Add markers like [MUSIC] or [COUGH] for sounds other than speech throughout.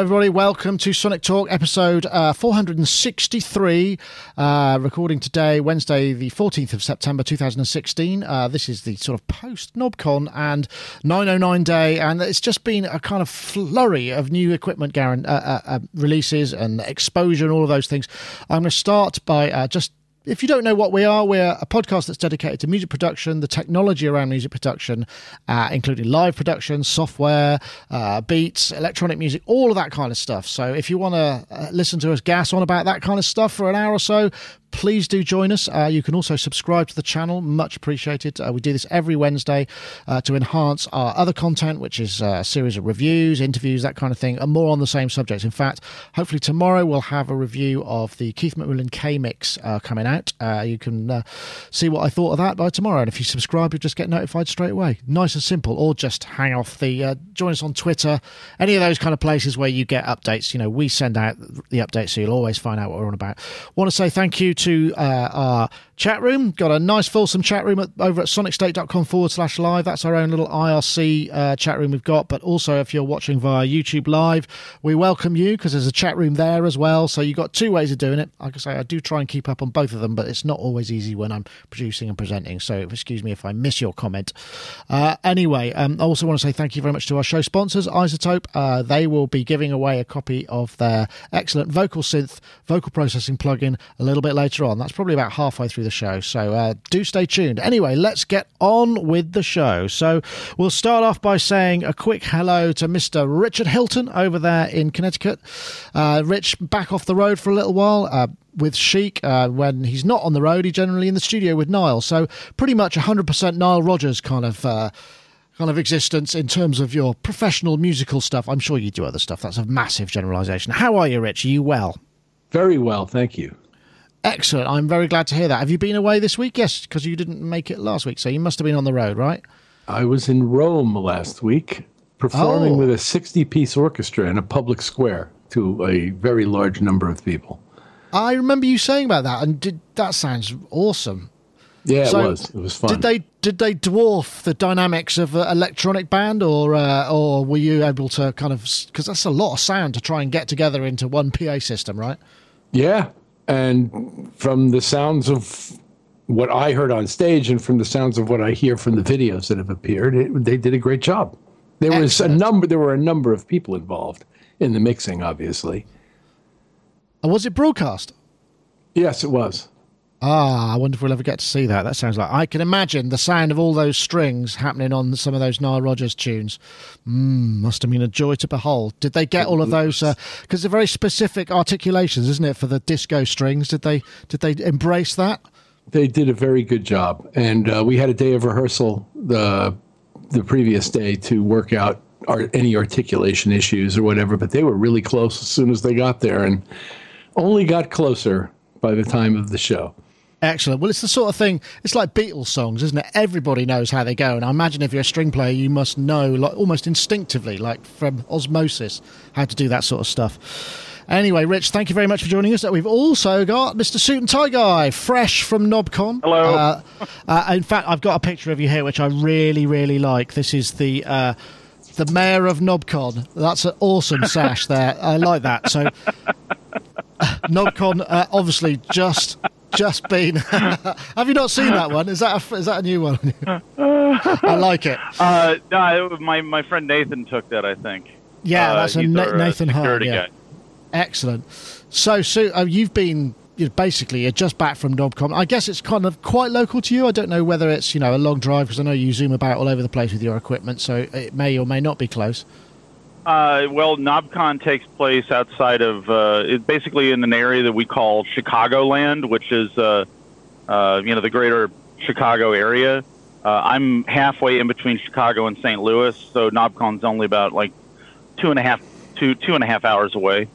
Everybody. Welcome to Sonic Talk, episode uh, 463. Uh, recording today, Wednesday, the 14th of September 2016. Uh, this is the sort of post KnobCon and 909 day, and it's just been a kind of flurry of new equipment guarant- uh, uh, uh, releases and exposure and all of those things. I'm going to start by just if you don't know what we are, we're a podcast that's dedicated to music production, the technology around music production, uh, including live production, software, uh, beats, electronic music, all of that kind of stuff. So if you want to uh, listen to us gas on about that kind of stuff for an hour or so, please do join us. Uh, you can also subscribe to the channel, much appreciated. Uh, we do this every Wednesday uh, to enhance our other content, which is uh, a series of reviews, interviews, that kind of thing, and more on the same subject. In fact, hopefully tomorrow we'll have a review of the Keith McMillen K Mix uh, coming out. Uh, you can see what I thought of that by tomorrow, and if you subscribe, you'll just get notified straight away. Nice and simple, or just hang off the. join us on Twitter, any of those kind of places where you get updates. You know, we send out the updates, so you'll always find out what we're on about. Want to say thank you to uh, our chat room. Got a nice fulsome chat room at, over at sonicstate.com forward slash live. That's our own little IRC uh, chat room we've got. But also, if you're watching via YouTube Live, we welcome you because there's a chat room there as well. So you've got two ways of doing it. Like I say, I do try and keep up on both of them, but it's not always easy when I'm producing and presenting. So excuse me if I miss your comment. Uh, anyway, um, I also want to say thank you very much to our show sponsors, iZotope. Uh, they will be giving away a copy of their excellent VocalSynth vocal processing plugin a little bit later on. That's probably about halfway through the show. So uh, do stay tuned. Anyway, let's get on with the show. So we'll start off by saying a quick hello to Mr. Richard Hilton over there in Connecticut. Uh, Rich, back off the road for a little while. Uh, with Chic Uh, when he's not on the road, he's generally in the studio with Nile. So pretty much 100% Nile Rodgers kind of uh, kind of existence in terms of your professional musical stuff. I'm sure you do other stuff. That's a massive generalization. How are you, Rich? Are you well? Very well, thank you. Excellent. I'm very glad to hear that. Have you been away this week? Yes, because you didn't make it last week, so you must have been on the road, right? I was in Rome last week performing oh. with a 60 piece orchestra in a public square to a very large number of people. I remember you saying about that, and did, that sounds awesome. Yeah, so it was. It was fun. Did they did they dwarf the dynamics of an electronic band, or uh, or were you able to kind of because that's a lot of sound to try and get together into one PA system, right? Yeah, and from the sounds of what I heard on stage and from the sounds of what I hear from the videos that have appeared, it, they did a great job. There Excellent. was a number. There were a number of people involved in the mixing, obviously. And was it broadcast? Yes, it was. Ah, I wonder if we'll ever get to see that. That sounds like I can imagine the sound of all those strings happening on some of those Nile Rodgers tunes. Mm, must have been a joy to behold. Did they get all of those? Because uh, they're very specific articulations, isn't it, for the disco strings? Did they did they embrace that? They did a very good job, and uh, we had a day of rehearsal the the previous day to work out our, any articulation issues or whatever. But they were really close as soon as they got there, and only got closer by the time of the show. Excellent. Well, it's the sort of thing. It's like Beatles songs, isn't it? Everybody knows how they go, and I imagine if you're a string player, you must know, like almost instinctively, like from osmosis, how to do that sort of stuff. Anyway, Rich, thank you very much for joining us. We've also got Mr. Suit and Tie Guy, fresh from KnobCon. Hello. Uh, uh, in fact, I've got a picture of you here, which I really, really like. This is the uh, the mayor of KnobCon. That's an awesome sash there. I like that. So, [LAUGHS] KnobCon, uh, obviously, just just been. [LAUGHS] Have you not seen that one? Is that a, is that a new one? I like it. [LAUGHS] Uh, no, my my friend Nathan took that. I think. Yeah, uh, that's a Na- Nathan Hart. Yeah. Guy. Excellent. So, so uh, you've been you know, basically you're just back from KnobCon. I guess it's kind of quite local to you. I don't know whether it's you know a long drive because I know you zoom about all over the place with your equipment, so it may or may not be close. Uh, well, KnobCon takes place outside of, uh, it basically in an area that we call Chicagoland, which is, uh, uh, you know, the greater Chicago area. Uh, I'm halfway in between Chicago and St. Louis, so KnobCon's only about like two and a half, two, two and a half hours away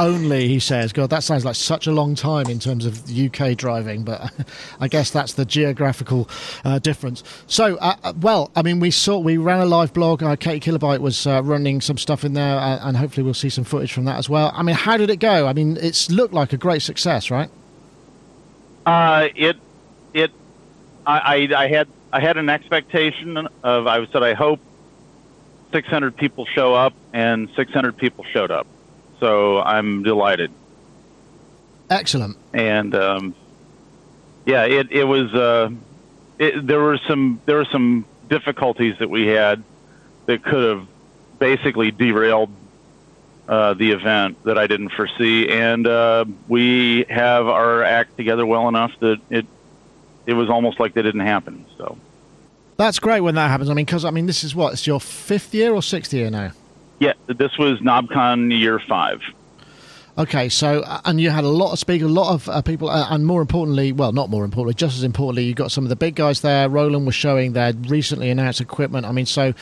only, he says. God, that sounds like such a long time in terms of UK driving, but [LAUGHS] I guess that's the geographical uh, difference. So, uh, uh, well, I mean, we saw we ran a live blog. Uh, Katie Kilobyte was uh, running some stuff in there, uh, and hopefully we'll see some footage from that as well. I mean, how did it go? I mean, it's looked like a great success, right? Uh, it, it, I, I, I had I had an expectation of I said I hope 600 people show up, and 600 people showed up. So I'm delighted. Excellent. And um, yeah, it it was. Uh, it, there were some there were some difficulties that we had that could have basically derailed uh, the event that I didn't foresee, and uh, we have our act together well enough that it it was almost like they didn't happen. So that's great when that happens. I mean, because I mean, this is what it's your fifth year or sixth year now. Yeah, this was KnobCon year five. Okay, so uh, and you had a lot of speakers, a lot of uh, people, uh, and more importantly, well, not more importantly, just as importantly, you got some of the big guys there. Roland was showing their recently announced equipment. I mean, so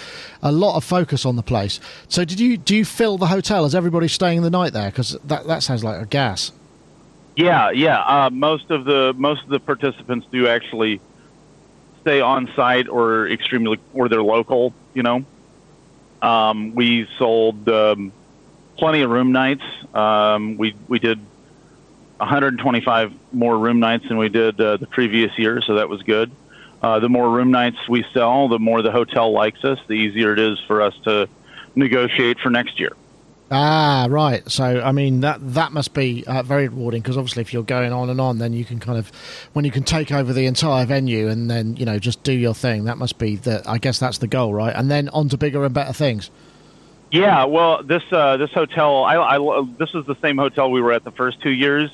a lot of focus on the place. So, did you do you fill the hotel? Is everybody staying the night there? Because that that sounds like a gas. Yeah, yeah. Uh, most of the most of the participants do actually stay on site or extremely or they're local. You know, um, we sold. Um, plenty of room nights. Um, we we did 125 more room nights than we did uh, the previous year, so that was good. Uh, the more room nights we sell, the more the hotel likes us, the easier it is for us to negotiate for next year. Ah, right. So, I mean, that that must be uh, very rewarding because obviously, if you're going on and on, then you can kind of, when you can take over the entire venue and then you know just do your thing. That must be the. I guess that's the goal, right? And then on to bigger and better things. Yeah, well, this uh, this hotel, I, I, this is the same hotel we were at the first two years,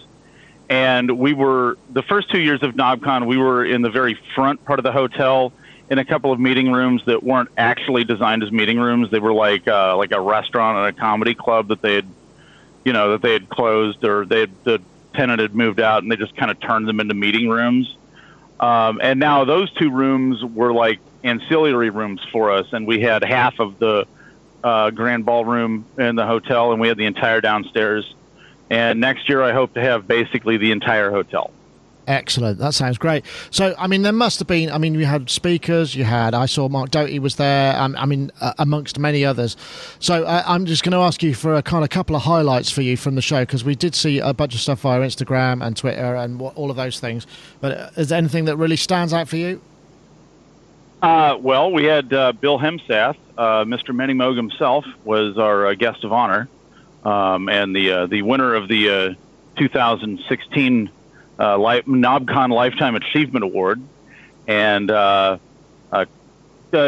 and we were the first two years of KnobCon. We were in the very front part of the hotel in a couple of meeting rooms that weren't actually designed as meeting rooms. They were like uh, like a restaurant and a comedy club that they had, you know, that they had closed or they had, the tenant had moved out, and they just kind of turned them into meeting rooms. Um, and now those two rooms were like ancillary rooms for us, and we had half of the uh, grand ballroom in the hotel, and we had the entire downstairs. And next year, I hope to have basically the entire hotel. Excellent. That sounds great. So, I mean, there must have been. I mean, you had speakers. You had. I saw Mark Doty was there. Um, I mean, uh, amongst many others. So, uh, I'm just going to ask you for a kind of couple of highlights for you from the show because we did see a bunch of stuff via Instagram and Twitter and all of those things. But uh, is there anything that really stands out for you? Uh, well, we had uh, Bill Hemsath, uh, Mr. Moog himself, was our guest of honor, um, and the the winner of the uh, 2016 uh, Life, KnobCon Lifetime Achievement Award, and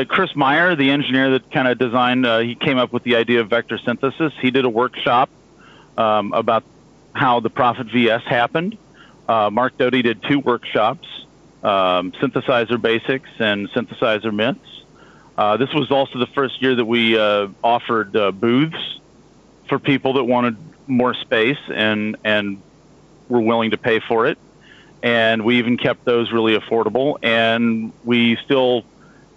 Chris Meyer, the engineer that kind of designed, he came up with the idea of vector synthesis. He did a workshop um, about how the Prophet VS happened. Mark Doty did two workshops um, synthesizer basics and synthesizer myths. Uh, this was also the first year that we uh, offered uh, booths for people that wanted more space and and were willing to pay for it. And we even kept those really affordable. And we still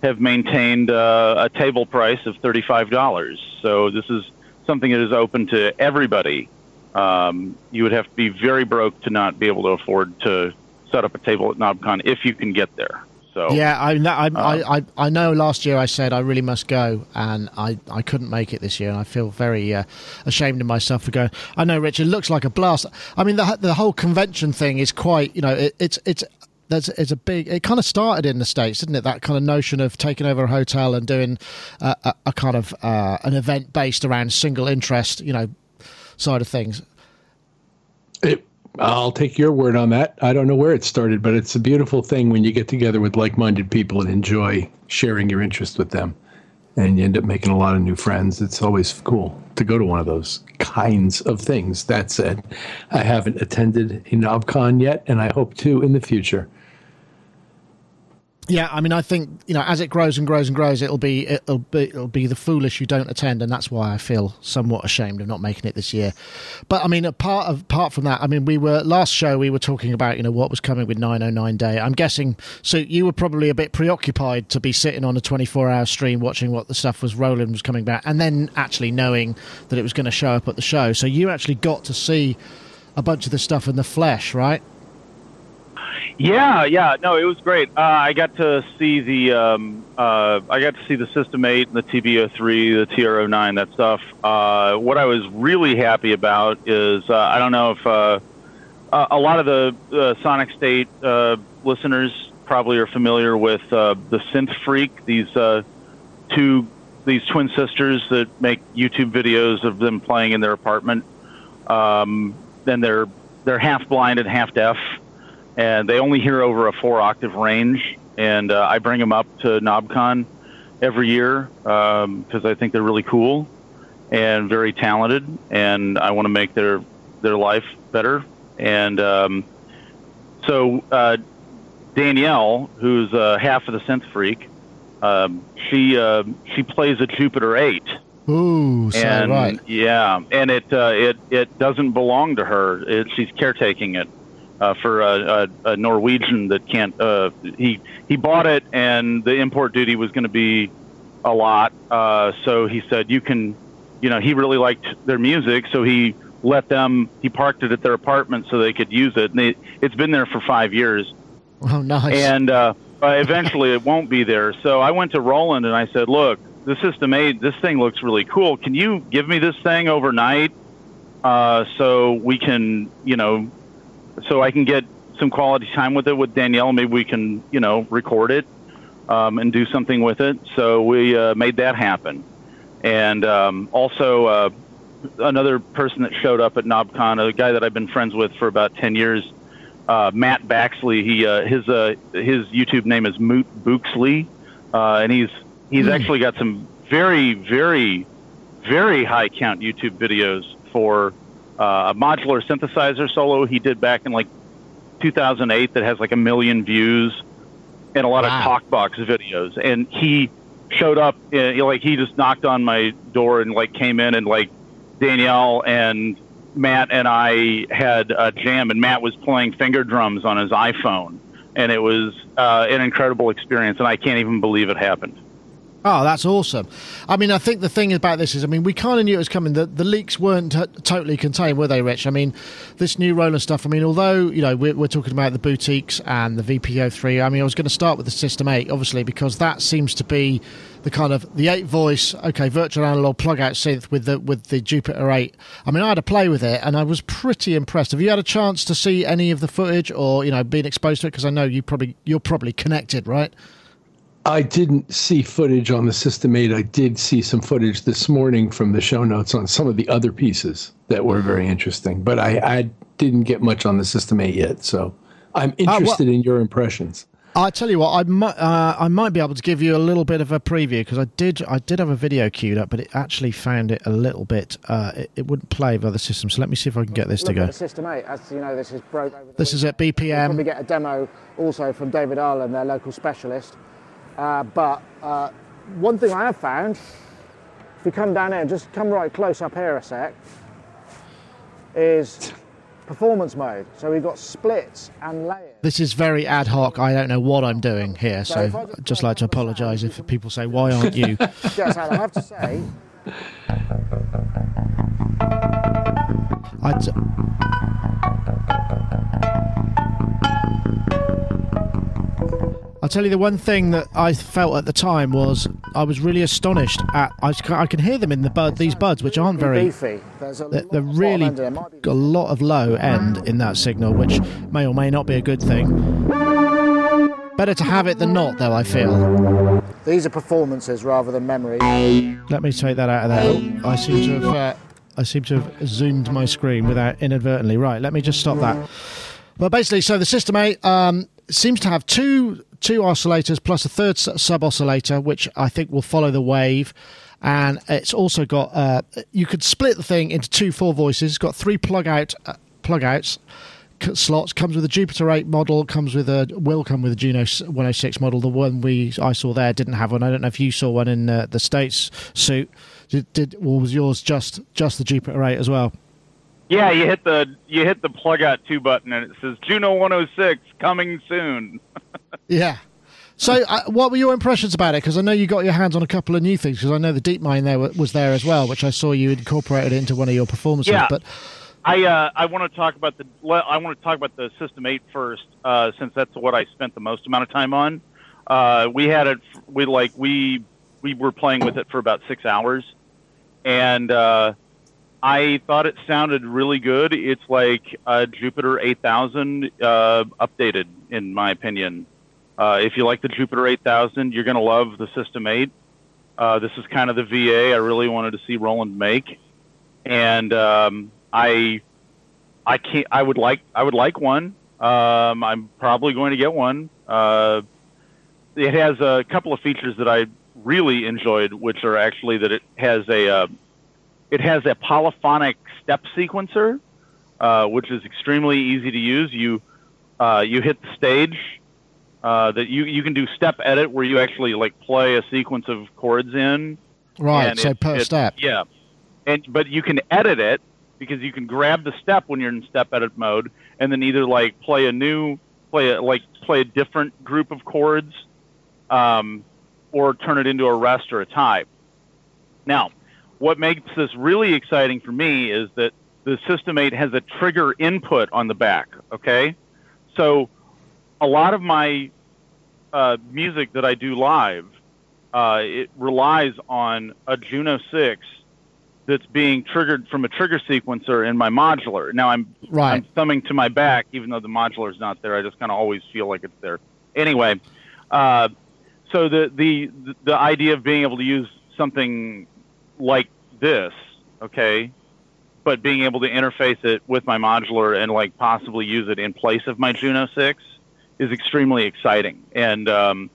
have maintained uh, a table price of thirty-five dollars. So this is something that is open to everybody. Um, you would have to be very broke to not be able to afford to set up a table at KnobCon if you can get there. So yeah, I know. I, um, I, I, know. Last year I said I really must go, and I, I couldn't make it this year, and I feel very uh, ashamed of myself for going. I know, Rich. It looks like a blast. I mean, the the whole convention thing is quite. You know, it, it's it's there's it's a big. It kind of started in the states, didn't it? That kind of notion of taking over a hotel and doing uh, a, a, kind of uh, an event based around single interest, you know, side of things. It I'll take your word on that. I don't know where it started, but it's a beautiful thing when you get together with like minded people and enjoy sharing your interest with them. And you end up making a lot of new friends. It's always cool to go to one of those kinds of things. That said, I haven't attended a KnobCon yet, and I hope to in the future. Yeah, I mean, I think you know, as it grows and grows and grows, it'll be it'll be it'll be the foolish who don't attend, and that's why I feel somewhat ashamed of not making it this year. But I mean, apart of, apart from that, I mean, we were last show we were talking about you know what was coming with 909 Day. I'm guessing so you were probably a bit preoccupied to be sitting on a 24 hour stream watching what the stuff was rolling was coming back, and then actually knowing that it was going to show up at the show. So you actually got to see a bunch of the stuff in the flesh, right? Yeah, yeah, no, it was great. Uh, I got to see the um, uh, I got to see the System 8 and the TB03, the TR09, that stuff. Uh, what I was really happy about is uh, I don't know if uh, a lot of the Sonic State uh, listeners probably are familiar with the Synth Freak. These two these twin sisters that make YouTube videos of them playing in their apartment. Um, then they're they're half blind and half deaf, and they only hear over a four octave range. And uh, I bring them up to KnobCon every year because um, I think they're really cool and very talented, and I want to make their their life better. And um, so uh, Danielle, who's uh, half of the synth freak, um, she uh, she plays a Jupiter Eight. Ooh, so and right. yeah, and it uh, it it doesn't belong to her. It, she's caretaking it uh, for a, a, a Norwegian that can't. Uh, he he bought it, and the import duty was going to be a lot. Uh, so he said, "You can," you know, he really liked their music, so he let them. He parked it at their apartment so they could use it, and they, it's been there for five years. Oh, nice. And uh, eventually, it won't be there. So I went to Roland and I said, "Look, the System 8, this thing looks really cool. Can you give me this thing overnight uh, so we can, you know, so I can get some quality time with it with Danielle? Maybe we can, you know, record it um, and do something with it. So we uh, made that happen. And um, also, uh, another person that showed up at KnobCon, a guy that I've been friends with for about 10 years, uh, Matt Baxley. He uh, his uh, his YouTube name is Moot Booksley, uh, and he's he's Mm. actually got some very very very high count YouTube videos for uh, a modular synthesizer solo he did back in like 2008 that has like a million views and a lot Wow. of talk box videos. And he showed up, uh, like he just knocked on my door and like came in and like Danielle and Matt and I had a jam, and Matt was playing finger drums on his iPhone, and it was uh, an incredible experience, and I can't even believe it happened. Oh, that's awesome. I mean, I think the thing about this is, I mean, we kind of knew it was coming. The, the leaks weren't t- totally contained, were they, Rich? I mean, this new Roland stuff, I mean, although, you know, we're, we're talking about the boutiques and the VP03, I mean, I was going to start with the System 8, obviously, because that seems to be the kind of the 8 voice, okay, virtual analog plug out synth with the, with the Jupiter 8. I mean, I had to play with it and I was pretty impressed. Have you had a chance to see any of the footage or, you know, been exposed to it? Because I know you probably, you're probably connected, right? I didn't see footage on the System 8. I did see some footage this morning from the show notes on some of the other pieces that were very interesting, but I, I didn't get much on the System 8 yet. So I'm well- interested in your impressions. I tell you what, I might uh, I might be able to give you a little bit of a preview because I did I did have a video queued up, but it actually found it a little bit. Uh, it, it wouldn't play with other systems. So let me see if I can get this to go. at the System 8, as you know, this is broke over the This is at BPM. We'll get a demo also from David Ireland, their local specialist. Uh, but uh, one thing I have found, if you come down here, just come right close up here a sec, is performance mode. So we've got splits and layers. This is very ad hoc. I don't know what I'm doing here, So so just I'd just like to apologise if people say, "Why aren't you?" [LAUGHS] Yes, I have to say, I'd, I'll tell you the one thing that I felt at the time was I was really astonished at. I, I can hear them in the bud these buds, which aren't very. beefy. There's a They're, lot they're of really end in there. Might be- got a lot of low end in that signal, which may or may not be a good thing. Better to have it than not, though. I feel. These are performances rather than memory. Let me take that out of there. I seem to have. Uh, I seem to have zoomed my screen without inadvertently. Right, let me just stop that. Well, basically, so the System 8 um, seems to have two two oscillators plus a third sub oscillator, which I think will follow the wave. And it's also got uh, you could split the thing into two four voices. It's got three plug out uh, plug outs slots. Comes with a Jupiter 8 model. Comes with a will come with a Juno s- 106 model. The one we I saw there didn't have one. I don't know if you saw one in uh, the states suit. Did, did or was yours just just the Jupiter 8 as well? Yeah, you hit the you hit the plug out two button, and it says Juno 106 coming soon. [LAUGHS] Yeah. So, uh, what were your impressions about it? Because I know you got your hands on a couple of new things. Because I know the Deep DeepMind there wa- was there as well, which I saw you incorporated into one of your performances. Yeah. But I uh, I want to talk about the I want to talk about the System 8 first, uh, since that's what I spent the most amount of time on. Uh, we had it. We like we we were playing with it for about six hours, and uh, I thought it sounded really good. It's like a Jupiter 8000 uh, updated, in my opinion. Uh, if you like the Jupiter 8000, you're going to love the System 8. Uh, this is kind of the VA I really wanted to see Roland make, and um, I I can't. I would like I would like one. Um, I'm probably going to get one. Uh, it has a couple of features that I really enjoyed, which are actually that it has a uh, it has a polyphonic step sequencer, uh, which is extremely easy to use. You uh, you hit the stage uh, that you you can do step edit where you actually like play a sequence of chords in. Right. So it, per it, step. Yeah, and but you can edit it because you can grab the step when you're in step edit mode, and then either like play a new play a, like play a different group of chords, um, or turn it into a rest or a tie. Now, what makes this really exciting for me is that the System 8 has a trigger input on the back. Okay, so a lot of my uh, music that I do live, uh, it relies on a Juno 6 that's being triggered from a trigger sequencer in my modular. Now I'm Right. I'm thumbing to my back, even though the modular is not there. I just kind of always feel like it's there. Anyway, uh, so the, the the idea of being able to use something like this, okay, but being able to interface it with my modular and like possibly use it in place of my Juno Six is extremely exciting. And um,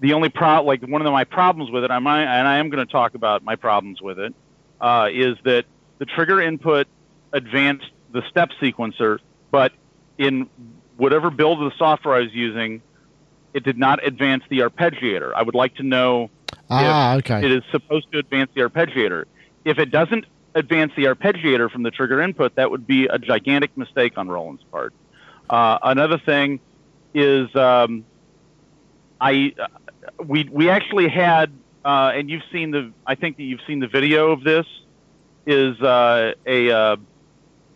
the only problem, like one of my problems with it, I might, and I am going to talk about my problems with it, uh, is that the trigger input advanced the step sequencer, but in whatever build of the software I was using, it did not advance the arpeggiator. I would like to know Ah, okay. it is supposed to advance the arpeggiator. If it doesn't advance the arpeggiator from the trigger input, that would be a gigantic mistake on Roland's part. Uh, another thing is um, I uh, we we actually had uh, and you've seen the I think that you've seen the video of this is uh, a uh,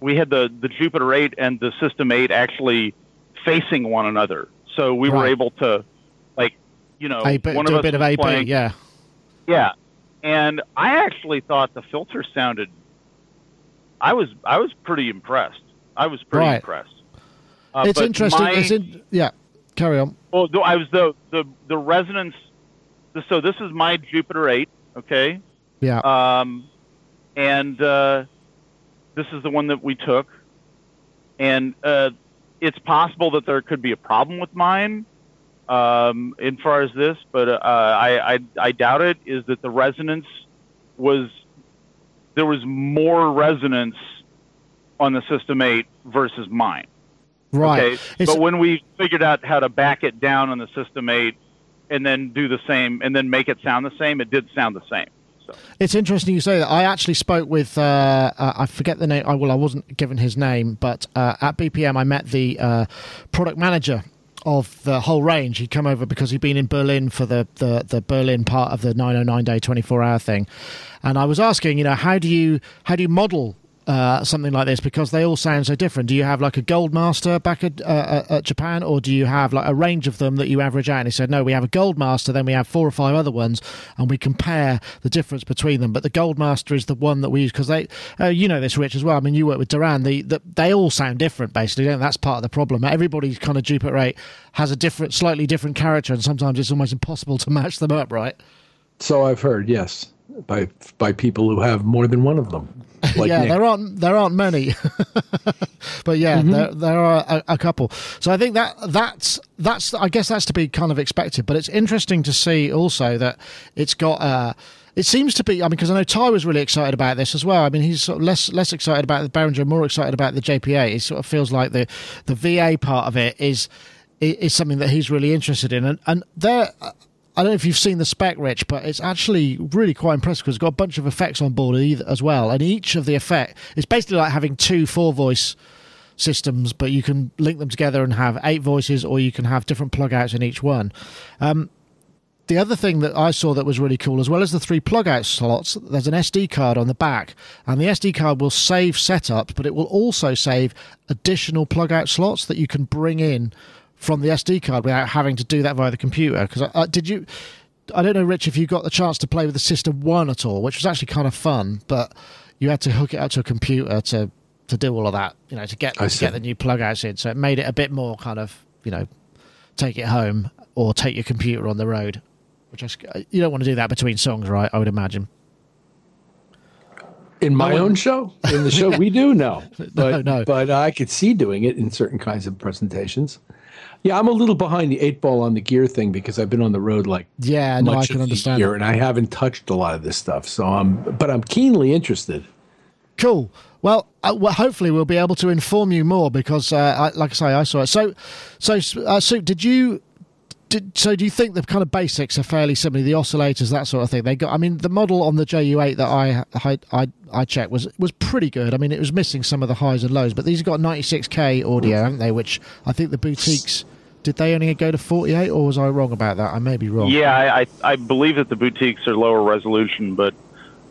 we had the the Jupiter 8 and the System 8 actually facing one another, so we were able to you know A one do of a us bit of AP, playing- yeah. yeah, and I actually thought the filter sounded. I was I was pretty impressed. I was pretty Right. impressed. Uh, it's interesting. my- it's in, yeah. Carry on. well, I was the the the resonance. So this is my Jupiter eight. Okay, Yeah. um, and uh, this is the one that we took, and uh, it's possible that there could be a problem with mine, um, in far as this, but uh, I, I I doubt it. Is that the resonance was there was more resonance on the System Eight versus mine. right. Okay, but when we figured out how to back it down on the System 8 and then do the same and then make it sound the same, it did sound the same. So It's interesting you say that. I actually spoke with uh, uh, I forget the name. I well, I wasn't given his name, but uh, at BPM I met the uh, product manager of the whole range. He'd come over because he'd been in Berlin for the the, the Berlin part of the 909 day 24 hour thing, and I was asking, you know, how do you how do you model uh, something like this because they all sound so different. Do you have like a gold master back at, uh, at Japan, or do you have like a range of them that you average out? And he said, no, we have a gold master, then we have four or five other ones, and we compare the difference between them. But the gold master is the one that we use because they, uh, you know this, Rich, as well. I mean, you work with Duran. The, the they all sound different, basically. Don't? That's part of the problem. Everybody's kind of Jupiter has a different, slightly different character, and sometimes it's almost impossible to [LAUGHS] match them up, right? So I've heard, yes, by by people who have more than one of them. Like yeah, Nick. there aren't there aren't many, [LAUGHS] but yeah, there, there are a, a couple. So I think that that's that's I guess that's to be kind of expected. But it's interesting to see also that it's got. Uh, it seems to be. I mean, because I know Ty was really excited about this as well. I mean, he's sort of less less excited about the Behringer, more excited about the JPA. It sort of feels like the the VA part of it is is something that he's really interested in, and and there. I don't know if you've seen the spec, Rich, but it's actually really quite impressive because it's got a bunch of effects on board either, as well, and each of the effect it's basically like having two four voice systems, but you can link them together and have eight voices, or you can have different plug outs in each one. Um, the other thing that I saw that was really cool, as well as the three plug out slots, there's an SD card on the back, and the SD card will save setups, but it will also save additional plug out slots that you can bring in from the SD card without having to do that via the computer. Because uh, did you? I don't know, Rich, if you got the chance to play with the System One at all, which was actually kind of fun, but you had to hook it up to a computer to to do all of that, you know, to get to get the new plug outs in. So it made it a bit more kind of, you know, take it home or take your computer on the road. Which I, you don't want to do that between songs, right? I would imagine. In my own show, in the show we do, [LAUGHS] no, but no. but I could see doing it in certain kinds of presentations. Yeah, I'm a little behind the eight ball on the gear thing because I've been on the road like Yeah, no, I much can understand. year, and I haven't touched a lot of this stuff. So I'm, but I'm keenly interested. Cool. Well, uh, well, hopefully we'll be able to inform you more because, uh, I, like I say, I saw it. So, so, uh, Sue, did you? Did, so do you think the kind of basics are fairly similar? The oscillators, that sort of thing. They got. I mean, the model on the JU8 that I I I, I checked was was pretty good. I mean, it was missing some of the highs and lows, but these have got 96k audio, haven't they? Which I think the boutiques did they only go to 48, or was I wrong about that? I may be wrong. Yeah, I, I, I believe that the boutiques are lower resolution, but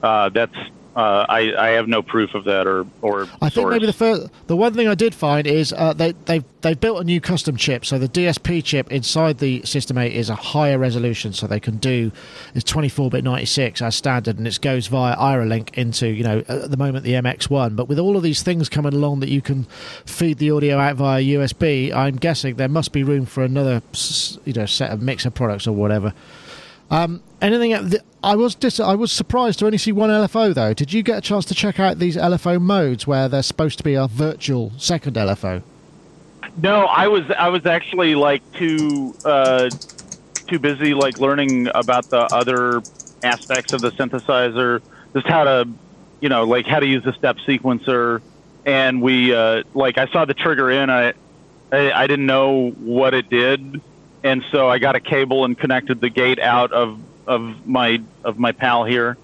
uh, that's uh, I, I have no proof of that or or. I think source. maybe the first, the one thing I did find is uh, they they they've built a new custom chip. So the DSP chip inside the System 8 is a higher resolution, so they can do is 24-bit 96 as standard, and it goes via AIRA-Link into you know at the moment the MX1. But with all of these things coming along that you can feed the audio out via USB, I'm guessing there must be room for another you know set of mixer products or whatever. Um, anything? th- I was dis- I was surprised to only see one LFO though. Did you get a chance to check out these LFO modes where they're supposed to be a virtual second LFO? No, I was I was actually like too uh, too busy like learning about the other aspects of the synthesizer, just how to you know like how to use the step sequencer, and we uh, like I saw the trigger in I, I I didn't know what it did, and so I got a cable and connected the gate out of of my of my pal here,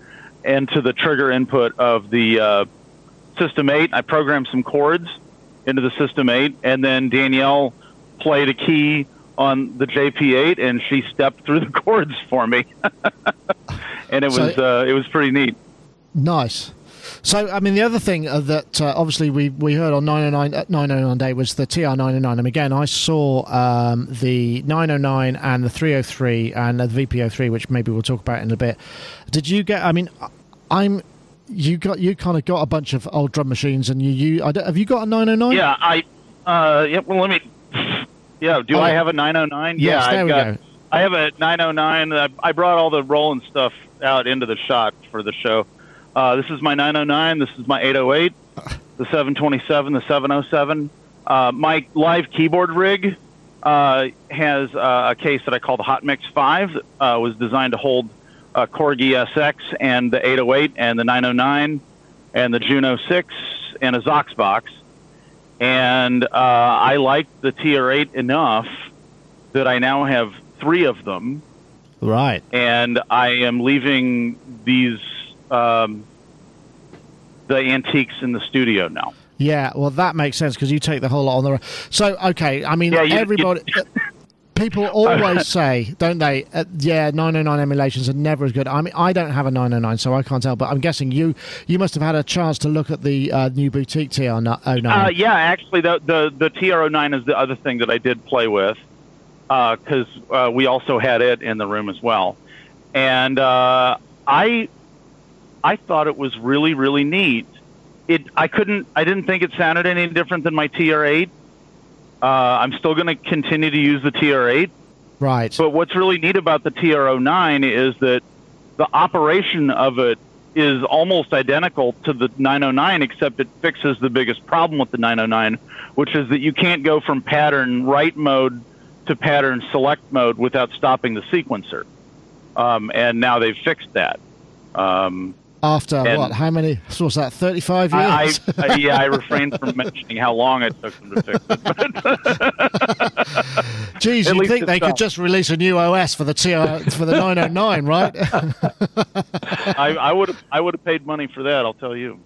and to the trigger input of the uh, System 8. I programmed some chords into the System 8, and then Danielle played a key on the JP8, and she stepped through the [LAUGHS] chords for me, [LAUGHS] and it So- was uh, it was pretty neat. Nice. So, I mean, the other thing uh, that uh, obviously we, we heard on 909, uh, 909 Day was the TR909. And again, I saw um, the 909 and the 303 and the VP03, which maybe we'll talk about in a bit. Did you get, I mean, I'm, you got, you kind of got a bunch of old drum machines and you, you have you got a 909? Yeah, I uh, yeah. Well, let me. Yeah, do Oh, I have a 909? Yes, yeah, there I've we got, go. I have a 909. I, I brought all the rolling stuff out into the shot for the show. Uh, this is my 909. This is my 808, the 727, the 707. Uh, my live keyboard rig uh, has uh, a case that I call the Hot Mix 5. That, uh, was designed to hold uh, Korg ESX and the 808 and the 909 and the Juno 6 and a Zox box and uh, I liked the TR8 enough that I now have three of them, Right. and I am leaving these um, the antiques in the studio now. Yeah, well, that makes sense because you take the whole lot on the. road. So, okay, I mean, Yeah, you- everybody. uh, people [LAUGHS] always say, don't they? Uh, yeah, 909 emulations are never as good. I mean, I don't have a 909, so I can't tell. But I'm guessing you you must have had a chance to look at the uh, new boutique TR09. Uh, yeah, actually, the, the the TR09 is the other thing that I did play with because uh, we also had it in the room as well, and uh, I I thought it was really really neat. It I couldn't I didn't think it sounded any different than my TR8. Uh, I'm still going to continue to use the TR8, right. but what's really neat about the TR09 is that the operation of it is almost identical to the 909, except it fixes the biggest problem with the 909, which is that you can't go from pattern write mode to pattern select mode without stopping the sequencer. Um, and now they've fixed that. Um, After and- what? How many? So was that 35 years? I, I, [LAUGHS] yeah, I refrained from mentioning how long it took them to fix it. Jeez, [LAUGHS] [LAUGHS] at you'd think they could just release a new OS for the TR uh, for the 909, right? I, I would I would have paid money for that. I'll tell you.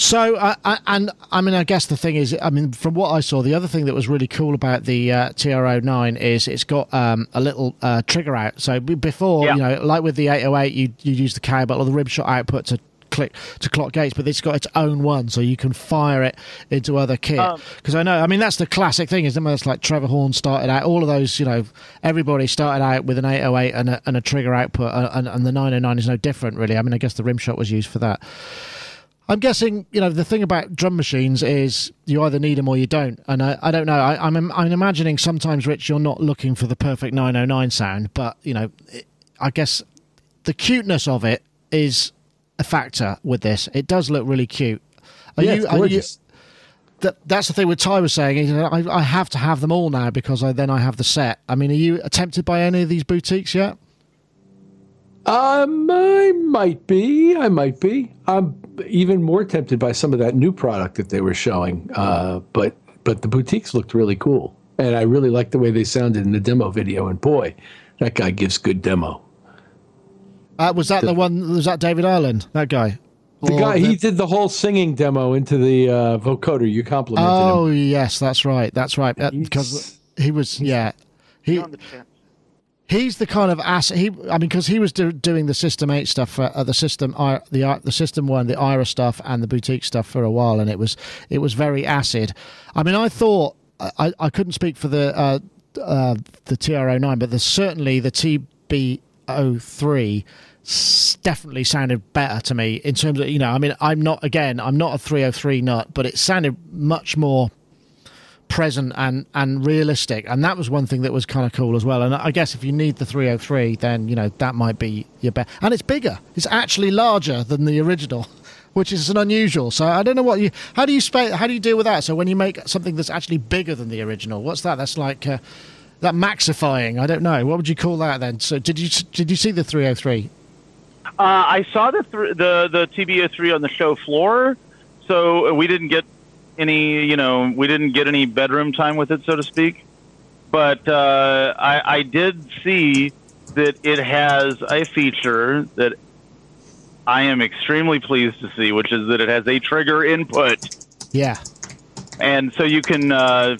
So, uh, I- and I mean, I guess the thing is, I mean, from what I saw, the other thing that was really cool about the uh, TR09 is it's got um, a little uh, trigger out. So before, Yeah. you know, like with the 808, you you use the cable or the rim shot output to click to clock gates, but it's got its own one, so you can fire it into other kit. Um, Because I know, I mean, that's the classic thing, isn't it? It's like Trevor Horn started out, all of those, you know, everybody started out with an 808 and a, and a trigger output, uh, and, and the 909 is no different, really. I mean, I guess the rim shot was used for that. I'm guessing, you know, the thing about drum machines is you either need them or you don't. And I, I don't know. I, I'm, I'm imagining sometimes, Rich, you're not looking for the perfect 909 sound, but, you know, it, I guess the cuteness of it is a factor with this. It does look really cute. Are yeah, you, it's are you, that, that's the thing with Ty was saying. I, I have to have them all now because I, then I have the set. I mean, are you tempted by any of these boutiques yet? Um, I might be. I might be. I'm even more tempted by some of that new product that they were showing. Uh, but but the boutiques looked really cool, and I really liked the way they sounded in the demo video. And boy, that guy gives good demo. Uh, was that the, one? Was that David Ireland? That guy? The Or guy he did the whole singing demo into the uh, vocoder. You complimented Oh him. Oh yes, that's right. That's right. Uh, because he was, yeah, he On the chat. He's the kind of ass. He, I mean, because he was do, doing the System Eight stuff for uh, the system, the I- the System One, the AIRA stuff, and the boutique stuff for a while, and it was it was very acid. I mean, I thought I, I couldn't speak for the uh, uh, the TR09, but there's certainly the TB03 definitely sounded better to me in terms of you know. I mean, I'm not again, I'm not a 303 nut, but it sounded much more present and and realistic. And that was one thing that was kind of cool as well. And i guess if you need the 303 then you know that might be your best and it's bigger. It's actually larger than the original [LAUGHS] which is an unusual. So i don't know what you how do you spa- how do you deal with that? So when you make something that's actually bigger than the original what's that? That's like uh, that maxifying? I don't know. What would you call that then? So did you did you see the 303 Uh, I saw the th- the the TB03 on the show floor, so we didn't get any, you know, we didn't get any bedroom time with it, so to speak. But uh, I, I did see that it has a feature that I am extremely pleased to see, which is that it has a trigger input, yeah and so you can uh,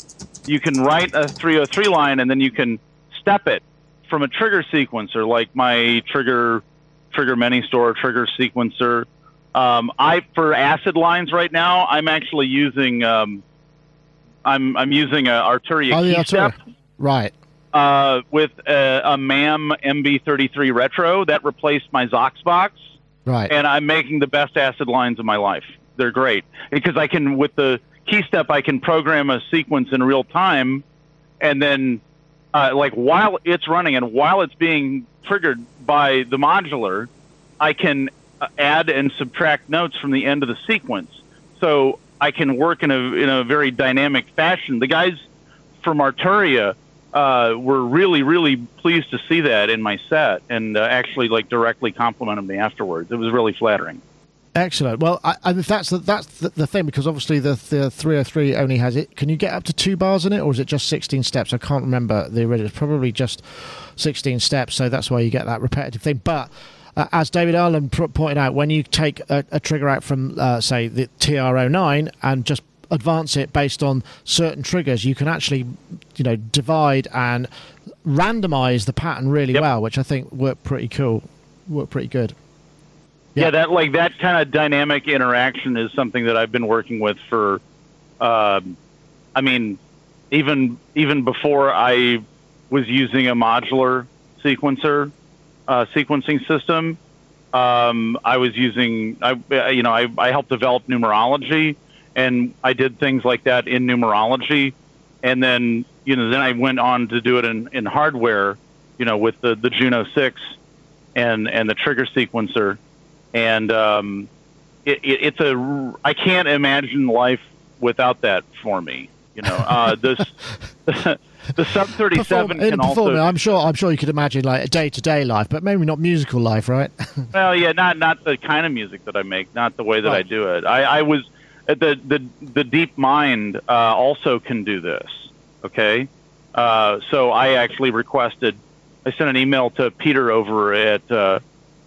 you can write a 303 line, and then you can step it from a trigger sequencer, like my trigger trigger many store trigger sequencer. Um, I for acid lines right now, I'm actually using um, I'm I'm using a Arturia Oh, step right. uh, with a, a MAM MB33 Retro that replaced my Zox box, right. And I'm making the best acid lines of my life. They're great. Because I can with the KeyStep I can program a sequence in real time, and then uh, like while it's running and while it's being triggered by the modular, I can add and subtract notes from the end of the sequence. So I can work in a in a very dynamic fashion. The guys from Arturia uh, were really really pleased to see that in my set and uh, actually like directly complimented me afterwards. It was really flattering. Excellent. Well, I, I, that's the, that's the, the thing because obviously the the 303 only has it. Can you get up to two bars in it, or is it just 16 steps? I can't remember the original. It's probably just 16 steps, so that's why you get that repetitive thing. But uh, as David Ireland pr- pointed out, when you take a, a trigger out from uh, say the TR09 and just advance it based on certain triggers, you can actually you know divide and randomize the pattern really Yep. well, which I think worked pretty cool. Worked pretty good. Yeah, Yeah. that like that kind of dynamic interaction is something that I've been working with for. Um, I mean, even even before I was using a modular sequencer uh, sequencing system, um, I was using. I you know I, I helped develop numerology, and I did things like that in numerology, and then you know then I went on to do it in, in hardware, you know with the the Juno six, and and the trigger sequencer and um, it, it, it's a I can't imagine life without that for me. You know, uh, this [LAUGHS] the sub [LAUGHS] thirty seven can also I'm sure. I'm sure you could imagine like a day to day life, but maybe not musical life, right? [LAUGHS] well, yeah, not not the kind of music that I make, not the way that I do it. I, I was uh, the the the Deep Mind uh, also can do this. Okay, uh, so I actually requested. I sent an email to Peter over at uh,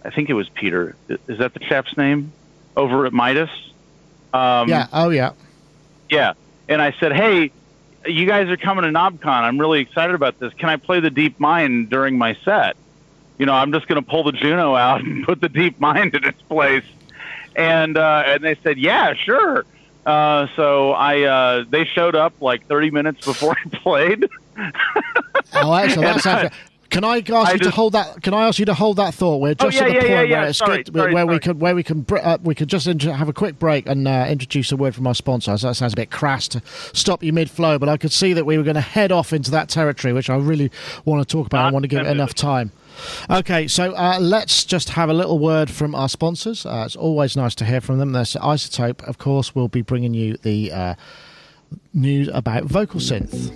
I think it was Peter. Is that the chap's name over at Midas? Um, yeah. Oh, yeah. Yeah. And I said, hey, you guys are coming to KnobCon. I'm really excited about this. Can I play the Deep Mind during my set? You know, I'm just going to pull the Juno out [LAUGHS] and put the Deep Mind in its place. And uh, and they said, yeah, sure. Uh, so I uh, they showed up like 30 minutes before [LAUGHS] I played. Oh, excellent. [LAUGHS] That's actually Can I ask I you to hold that? Can I ask you to hold that thought? We're Oh, just yeah, at the yeah, point yeah, where it's Sorry, good, sorry, where we sorry. could where we can uh, we could just int- have a quick break and uh, introduce a word from our sponsor. So that sounds a bit crass to stop you mid flow, but I could see that we were going to head off into that territory, which I really want to talk about. I want to give it enough time. Okay, so uh, let's just have a little word from our sponsors. Uh, it's always nice to hear from them. There's iZotope, of course, will be bringing you the uh, news about VocalSynth.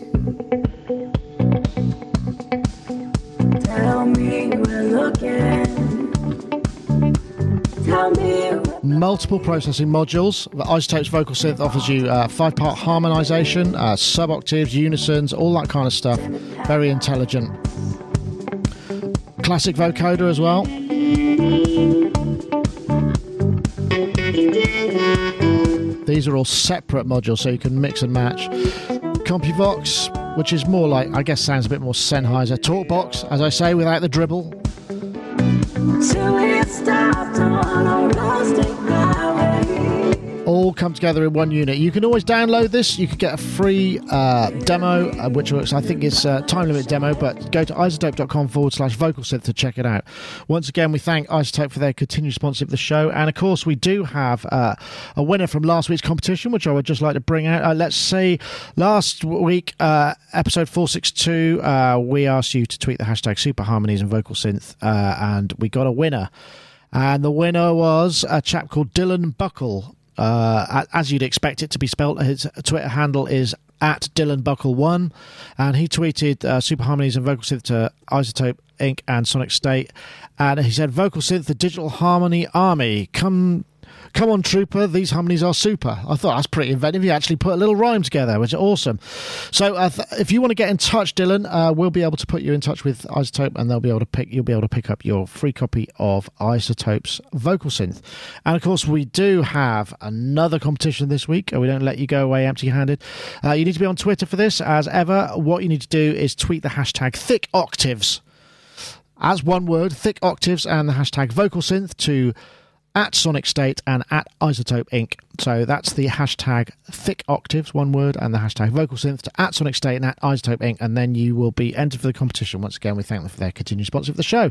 Multiple processing modules. The iZotope's vocal synth offers you uh, five part harmonization, uh, sub octaves, unisons, all that kind of stuff. Very intelligent. Classic vocoder as well. These are all separate modules, so you can mix and match. CompuVox, which is more like, I guess, sounds a bit more Sennheiser. Talkbox, as I say, without the dribble. All come together in one unit. You can always download this. You can get a free uh, demo, uh, which works, I think is a time limit demo, but go to izotope.com forward slash vocal synth to check it out. Once again, we thank iZotope for their continued sponsorship of the show. And of course, we do have uh, a winner from last week's competition, which I would just like to bring out. Uh, let's say last week, uh, episode 462, uh, we asked you to tweet the hashtag super harmonies and vocal synth, and we got a winner. And the winner was a chap called Dylan Buckle. Uh, as you'd expect it to be spelt, his Twitter handle is at Dylan Buckle One, and he tweeted uh, Super Harmonies and Vocal Synth to iZotope Inc. and Sonic State, and he said, "Vocal Synth, the Digital Harmony Army, come." Come on, Trooper, these harmonies are super. I thought that's pretty inventive. You actually put a little rhyme together, which is awesome. So, uh, th- if you want to get in touch, Dylan, uh, we'll be able to put you in touch with iZotope, and they'll be able to pick. You'll be able to pick up your free copy of iZotope's vocal synth. And of course, we do have another competition this week. We don't let you go away empty-handed. Uh, you need to be on Twitter for this, as ever. What you need to do is tweet the hashtag thick octaves as one word, thick octaves, and the hashtag vocal synth to at Sonic State and at iZotope Inc. So that's the hashtag thick octaves, one word, and the hashtag vocal synth to at Sonic State and at iZotope Inc. And then you will be entered for the competition. Once again, we thank them for their continued sponsor of the show.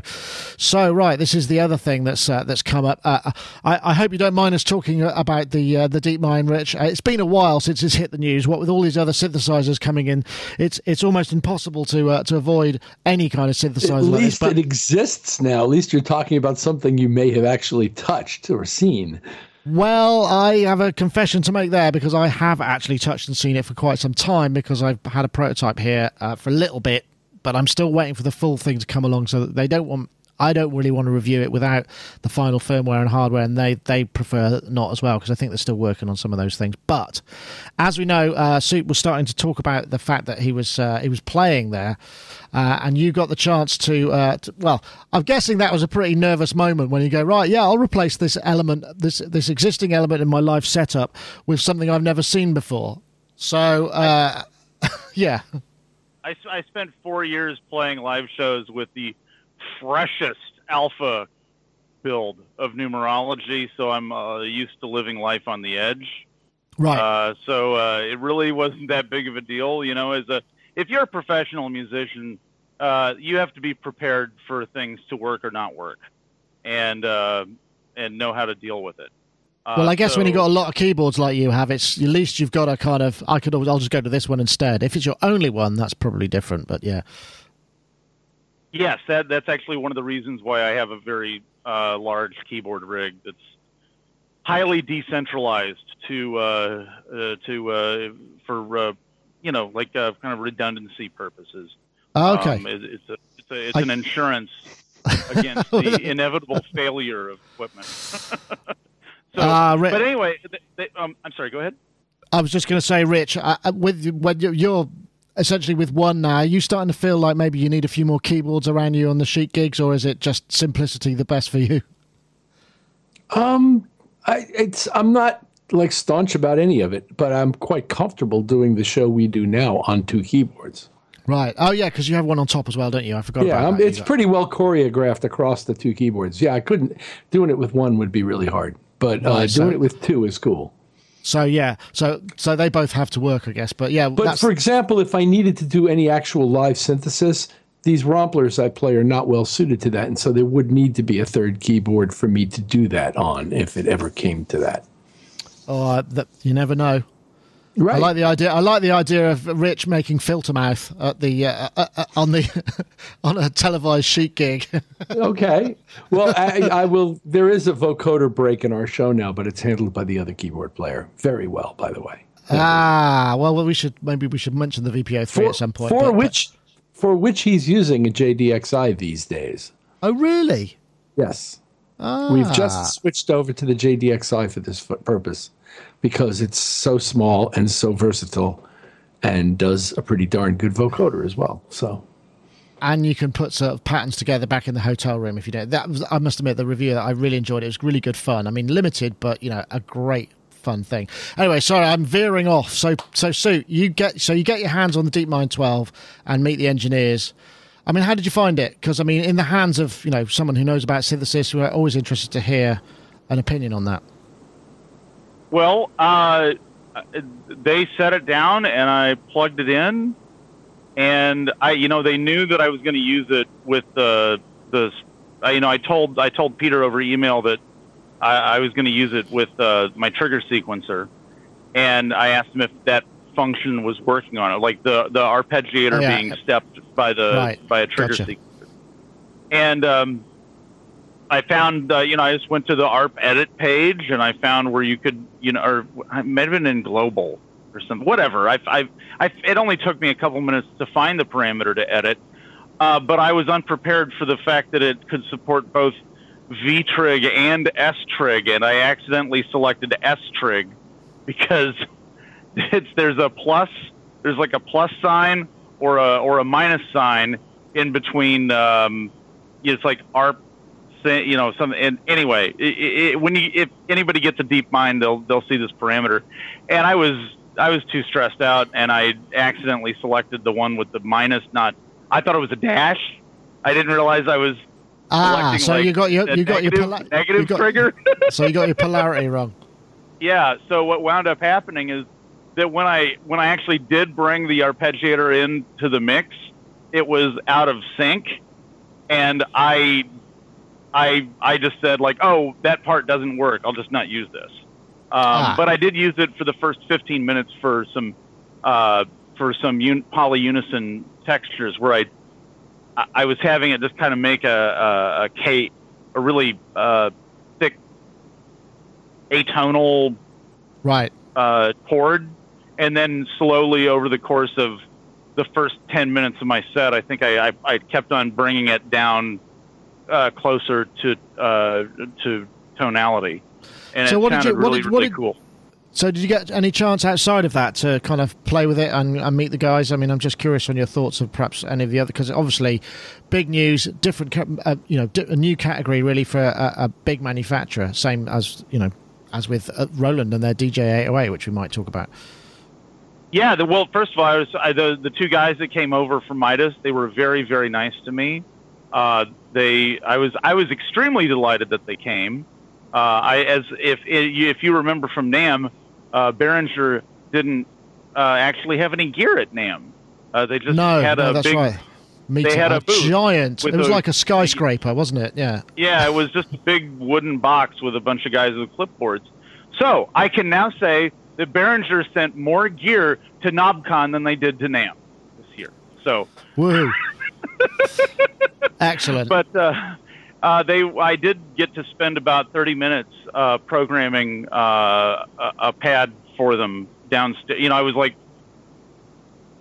So right, this is the other thing that's uh, that's come up. Uh, I, I hope you don't mind us talking about the uh, the DeepMind, Rich. Uh, it's been a while since it's hit the news. What with all these other synthesizers coming in, it's it's almost impossible to uh, to avoid any kind of synthesizer. At like this, least but- it exists now. At least you're talking about something you may have actually touched or seen. Well, I have a confession to make there because I have actually touched and seen it for quite some time because I've had a prototype here uh, for a little bit, but I'm still waiting for the full thing to come along so that they don't want. I don't really want to review it without the final firmware and hardware, and they, they prefer not as well because I think they're still working on some of those things. But as we know, uh, Soup was starting to talk about the fact that he was uh, he was playing there, uh, and you got the chance to, uh, to. Well, I'm guessing that was a pretty nervous moment when you go right. Yeah, I'll replace this element, this this existing element in my live setup with something I've never seen before. So uh, [LAUGHS] yeah, I spent four years playing live shows with the freshest alpha build of numerology, so I'm uh, used to living life on the edge. right. Uh, so uh, it really wasn't that big of a deal, you know. As a if you're a professional musician, uh, you have to be prepared for things to work or not work, and uh, and know how to deal with it. Uh, well, I guess when you so- got a lot of keyboards like you have, it's at least you've got a kind of. I could. always- I'll just go to this one instead. If it's your only one, that's probably different. But yeah, Yes, that that's actually one of the reasons why I have a very uh, large keyboard rig that's highly decentralized to uh, uh, to uh, for uh, you know like uh, kind of redundancy purposes. okay. Um, it, it's a it's, a, it's I- an insurance [LAUGHS] against the inevitable failure of equipment. [LAUGHS] so, Ah, Ri- but anyway, th th um, I'm sorry. Go ahead. I was just going to say, Rich, uh, uh, with when you- you're essentially with one now, are you starting to feel like maybe you need a few more keyboards around you on the Chic gigs, or is it just simplicity the best for you? Um, I it's I'm not like staunch about any of it, but I'm quite comfortable doing the show we do now on two keyboards. Right. Oh yeah, because you have one on top as well, don't you? I forgot Yeah, um, it's got- pretty well choreographed across the two keyboards. Yeah, I couldn't doing it with one would be really hard, but uh, so- doing it with two is cool. So yeah, so so they both have to work, I guess. But yeah, But for example, if I needed to do any actual live synthesis, these romplers I play are not well suited to that, and so there would need to be a third keyboard for me to do that on if it ever came to that. Oh, that, you never know. Right. I like the idea. I like the idea of Rich making filter mouth at the uh, uh, uh, on the [LAUGHS] on a televised Chic gig. [LAUGHS] okay. Well, I, I will. There is a vocoder break in our show now, but it's handled by the other keyboard player very well, by the way. ah, well, we should maybe we should mention the VP03 For, at some point. for but- which for which he's using a JDXI these days. oh, really? Yes. Ah, We've just switched over to the JDXI for this f- purpose because it's so small and so versatile and does a pretty darn good vocoder as well. So, and you can put sort of patterns together back in the hotel room if you don't. That was, I must admit, the review that I really enjoyed. It was really good fun. I mean, limited, but you know, a great fun thing. Anyway, sorry, I'm veering off. So, so Sue, you get so you get your hands on the DeepMind 12 and meet the engineers. I mean, how did you find it? Because I mean, in the hands of you know someone who knows about synthesis, we're always interested to hear an opinion on that. Well, uh, they set it down and I plugged it in, and I, you know, they knew that I was going to use it with the the, you know, I told I told Peter over email that I, I was going to use it with uh, my trigger sequencer, and I asked him if that function was working on it, like the the arpeggiator Oh, yeah. being stepped by the Right. by a trigger Gotcha. sequencer, and um, I found, uh, you know, I just went to the ARP edit page and I found where you could, you know, or it might have been in global or something, whatever. I, I, I, it only took me a couple minutes to find the parameter to edit, uh, but I was unprepared for the fact that it could support both V-trig and S-trig, and I accidentally selected S-trig because [LAUGHS] it's there's a plus, there's like a plus sign or a or a minus sign in between. Um, it's like ARP say- you know some and anyway it, it, when you if anybody gets a DeepMind they'll they'll see this parameter. And i was i was too stressed out and i accidentally selected the one with the minus not i thought it was a dash. I didn't realize i was Ah, so like, you got your you got your negative, pola- negative you got- trigger. [LAUGHS] so you got your polarity [LAUGHS] wrong. yeah so what wound up happening is that when i when i actually did bring the arpeggiator into the mix it was out of sync and i i i just said like oh that part doesn't work i'll just not use this um, Ah. but i did use it for the first 15 minutes for some uh, for some un- polyunison textures where i I- was having it just kind of make a, a, a K, a really uh, thick atonal Right. uh, chord, and then slowly over the course of the first ten minutes of my set, I think I, I, I kept on bringing it down uh, closer to uh, to tonality, and So what did you- what really did- what really did- cool. So did you get any chance outside of that to kind of play with it and, and meet the guys? I mean, I'm just curious on your thoughts of perhaps any of the other because obviously, big news, different, uh, you know, a new category really for a, a big manufacturer. Same as you know, as with uh, Roland and their DJ 808, which we might talk about. Yeah, the, well, first of all, I was, I, the the two guys that came over from Midas, they were very very nice to me. Uh, they, I was I was extremely delighted that they came. Uh, I as if if you remember from NAMM, uh, Behringer didn't uh, actually have any gear at NAMM. Uh, they just no, had no, a that's big right. Meter, had a a giant. It was a- like a skyscraper, wasn't it? Yeah. Yeah, it was just a big wooden box with a bunch of guys with clipboards. So I can now say that Behringer sent more gear to KnobCon than they did to NAMM this year. So, Woo. [LAUGHS] Excellent. but uh, uh, they, I did get to spend about 30 minutes uh, programming uh, a, a pad for them downstairs. You know, I was like,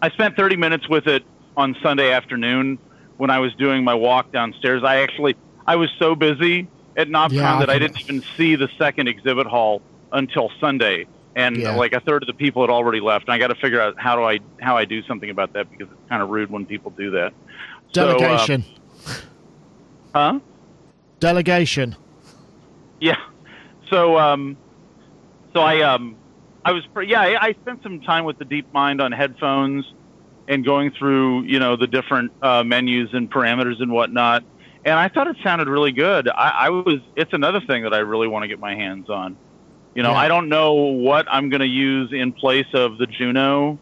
I spent 30 minutes with it on Sunday afternoon when I was doing my walk downstairs. I actually, I was so busy at KnobCon Yeah, that I can- didn't even see the second exhibit hall until Sunday. And Yeah. like a third of the people had already left. And I got to figure out how do I how I do something about that because it's kind of rude when people do that. So, uh, Delegation. huh? Delegation. Yeah. So, um, so I, um, I was, pre- yeah, I, I spent some time with the DeepMind on headphones and going through, you know, the different uh, menus and parameters and whatnot. And I thought it sounded really good. I, I was, it's another thing that I really want to get my hands on. You know, Yeah. I don't know what I'm going to use in place of the Juno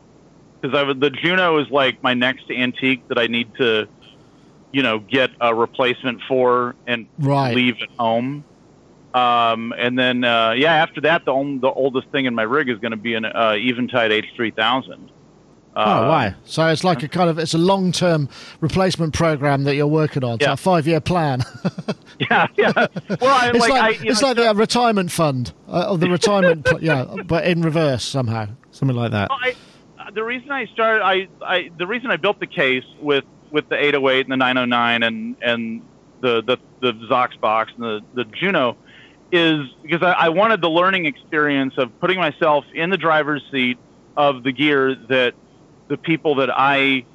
because I would, the Juno is like my next antique that I need to you know, get a replacement for and Right. leave at home. Um, and then, uh, yeah, after that, the, only, the oldest thing in my rig is going to be an uh, Eventide H3000. Oh, Uh, wow. So it's like a kind of it's a long term replacement program that you're working on. It's Yeah. a five year plan. [LAUGHS] Yeah, yeah. Well, I, it's like, like, I, it's know, like the uh, retirement fund uh, or the retirement, pl- yeah, but in reverse somehow, something like that. Well, I, uh, the reason I started, I, I, the reason I built the case with, with the 808 and the 909 and, and the, the, the Zox box and the, the Juno is because I, I wanted the learning experience of putting myself in the driver's seat of the gear that the people that I